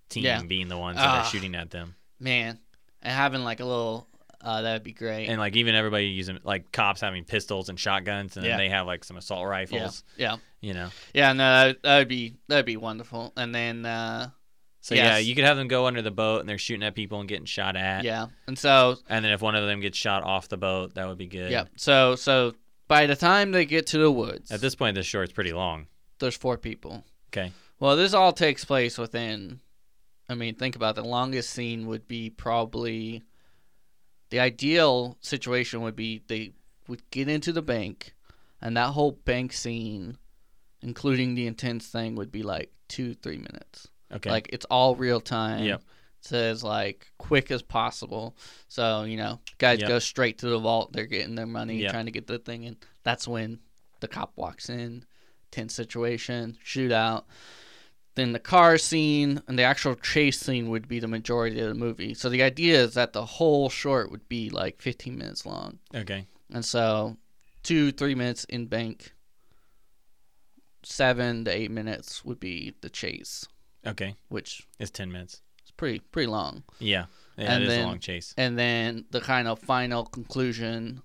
team Yeah. being the ones that Ah. are shooting at them, Man. And having like a little uh that'd be great. and like even everybody using like cops having pistols and shotguns, and Yeah. then they have like some assault rifles. Yeah. You know. Yeah, no, that, that would be that'd be wonderful. And then uh So yeah, you could have them go under the boat and they're shooting at people and getting shot at. yeah. And so And then if one of them gets shot off the boat, that would be good. yeah. So so by the time they get to the woods, At this point, this short's pretty long. there's four people. Okay. Well, this all takes place within. I mean, think about it. the longest scene would be probably. The ideal situation would be they would get into the bank, and that whole bank scene, including the intense thing, would be like two three minutes. Okay. Like it's all real time. Yep. It's as like quick as possible. So you know, guys Yep. go straight to the vault. They're getting their money, Yep. trying to get the thing and That's when the cop walks in. Tense situation, shootout. then the car scene and the actual chase scene would be the majority of the movie. So the idea is that the whole short would be like 15 minutes long. Okay. And so two, three minutes in bank, seven to eight minutes would be the chase, Okay. which is ten minutes. It's pretty pretty long. Yeah. Yeah, And it is then- a long chase. And then the kind of final conclusion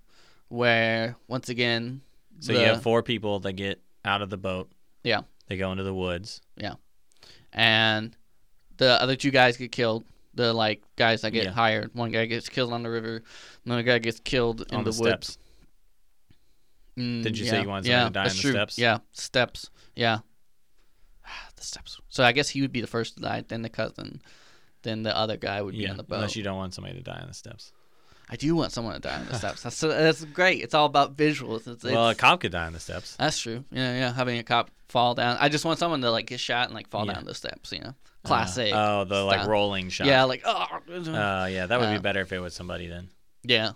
where once again So the- you have four people that get out of the boat. Yeah. They go into the woods. Yeah. And the other two guys get killed. The like guys that get Yeah. hired. One guy gets killed on the river. Another guy gets killed in on the, the, woods. steps. Mm, Did you say yeah, you wanted yeah, to die on the true. steps? Yeah, steps. Yeah, the steps. So I guess he would be the first to die. Then the cousin. Then the other guy would be Yeah. on the boat. Unless you don't want somebody to die on the steps. I do want someone to die on the steps. That's that's great. It's all about visuals. It's, well, a cop could die on the steps. that's true. Yeah, yeah. Having a cop fall down. I just want someone to like get shot and like fall Yeah. down the steps. You know, classic. Uh, oh, the like rolling shot. Yeah, like oh. Uh, yeah, that would Uh, be better if it was somebody then. Yeah.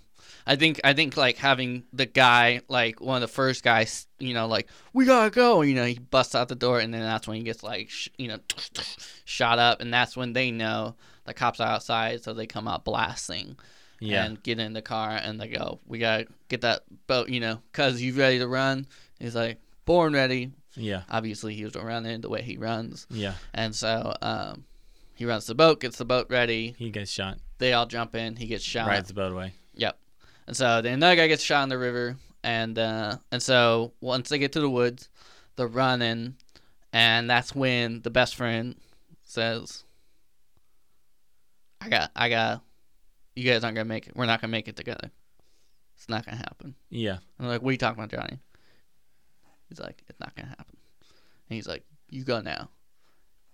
I think I think like having the guy like one of the first guys, you know, like we gotta go. You know, he busts out the door, and then that's when he gets like sh- you know shot up, and that's when they know the cops are outside, so they come out blasting Yeah. and get in the car, and they go, "We gotta get that boat, you know, cause you ready to run." He's like, "Born ready." yeah. Obviously, he was running the way he runs, Yeah. and so um, he runs the boat, gets the boat ready. He gets shot. They all jump in. He gets shot. Rides the boat away. And so then another guy gets shot in the river, and uh, and so once they get to the woods, they're running, and that's when the best friend says, "I got, I got, you guys aren't gonna make it. We're not gonna make it together. It's not gonna happen." Yeah. And like, "What are you talking about, Johnny?" He's like, "It's not gonna happen." And he's like, "You go now.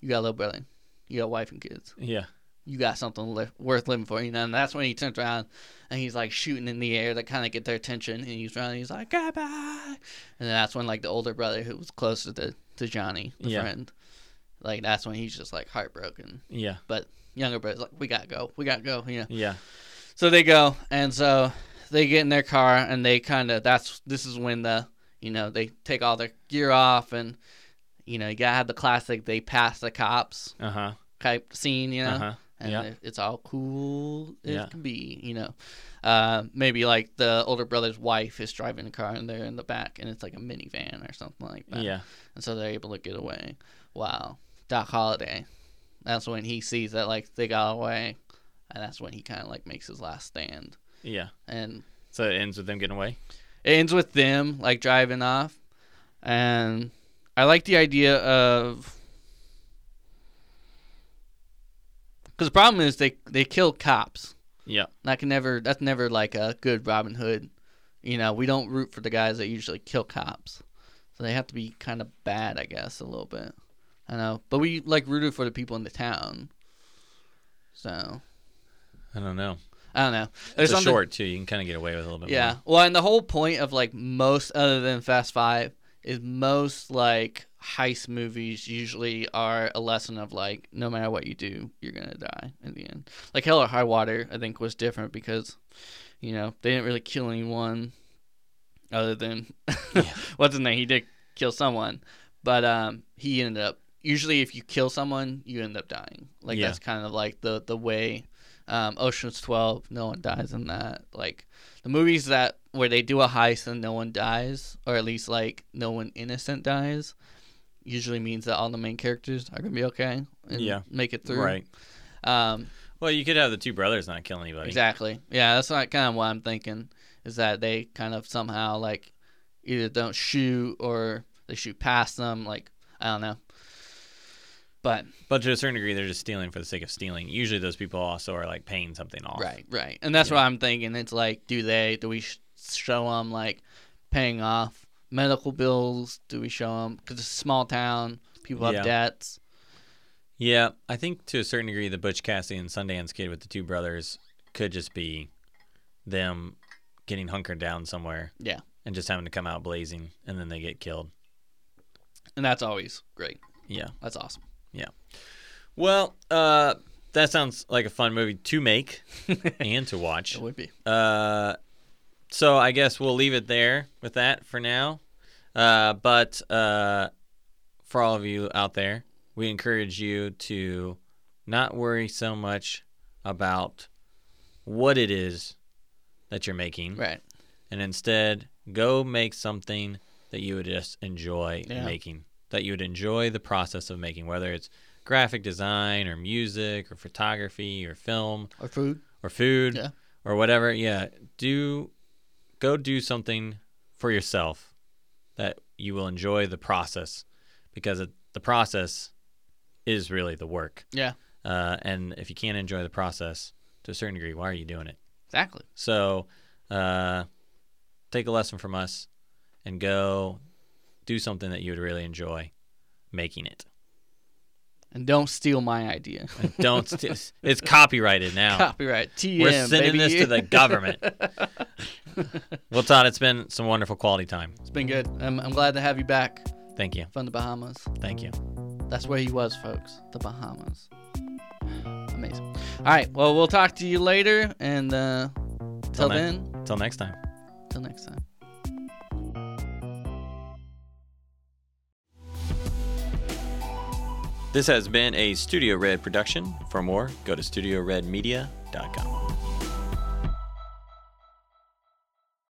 You got a little brother. You got a wife and kids." Yeah. You got something li- worth living for, you know. And that's when he turns around and he's like shooting in the air to kind of get their attention. And he's running, he's like, "Get back!" And then that's when like the older brother who was closer to to Johnny, the Yeah. friend, like that's when he's just like heartbroken. Yeah. But younger brother's like, "We gotta go, we gotta go," you know. Yeah. So they go, and so they get in their car, and they kind of that's this is when the you know they take all their gear off, and you know you gotta have the classic they pass the cops Uh huh. type scene, you know Uh huh. And Yeah. it's all cool as Yeah. can be, you know. Uh, maybe like the older brother's wife is driving the car and they're in the back and it's like a minivan or something like that. Yeah. And so they're able to get away. Wow. Doc Holliday. That's when he sees that like they got away and that's when he kind of like makes his last stand. Yeah. And So it ends with them getting away. it ends with them like driving off and I like the idea of because the problem is they they kill cops Yeah. That can never. That's never like a good Robin Hood. You know, we don't root for the guys that usually kill cops, so they have to be kind of bad, I guess, a little bit. I know, but we like rooted for the people in the town. So I don't know. I don't know. It's There's a short too. You can kind of get away with a little bit Yeah. more. Well, and the whole point of like most other than Fast Five is most like heist movies usually are a lesson of like no matter what you do, you're gonna die in the end. Like Hell or High Water, I think was different because you know they didn't really kill anyone other than what's his name. He did kill someone, but um, he ended up. Usually, if you kill someone, you end up dying. Like Yeah. that's kind of like the the way. Um, Ocean's Twelve, no one dies in that. Like the movies that where they do a heist and no one dies, or at least like no one innocent dies, usually means that all the main characters are gonna be okay and Yeah. make it through. Right. Um, Well, you could have the two brothers not kill anybody. Exactly. Yeah, that's not kind of what I'm thinking. Is that they kind of somehow like either don't shoot or they shoot past them. Like I don't know. But But to a certain degree, they're just stealing for the sake of stealing. Usually, those people also are like paying something off. right, right, and that's Yeah. what I'm thinking. It's like, do they? Do we sh- show them like paying off medical bills? Do we show them because it's a small town, people Yeah. have debts? Yeah, I think to a certain degree, the Butch Cassidy and Sundance Kid with the two brothers could just be them getting hunkered down somewhere. Yeah. And just having to come out blazing, and then they get killed. And that's always great. Yeah. That's awesome. Yeah. Well, uh, that sounds like a fun movie to make and to watch. It would be. Uh, so I guess we'll leave it there with that for now. Uh, but uh, for all of you out there, we encourage you to not worry so much about what it is that you're making, Right. and instead go make something that you would just enjoy Yeah. making, that you would enjoy the process of making, whether it's graphic design or music or photography or film Or food. or food Yeah. or whatever. Yeah, do go do something for yourself that you will enjoy the process because it, the process is really the work. Yeah. Uh, and if you can't enjoy the process to a certain degree, why are you doing it? Exactly. So, uh, take a lesson from us and go do something that you would really enjoy making it. And don't steal my idea. Don't. st- it's copyrighted now. Copyright. TM. We're sending baby. this to the government. well, Todd, it's been some wonderful quality time. It's been good. I'm, I'm glad to have you back Thank you. from the Bahamas. Thank you. That's where he was, folks. The Bahamas. Amazing. All right. Well, we'll talk to you later. And uh, till then, Till next time. till next time. This has been a Studio Red production. For more, go to studioredmedia.com.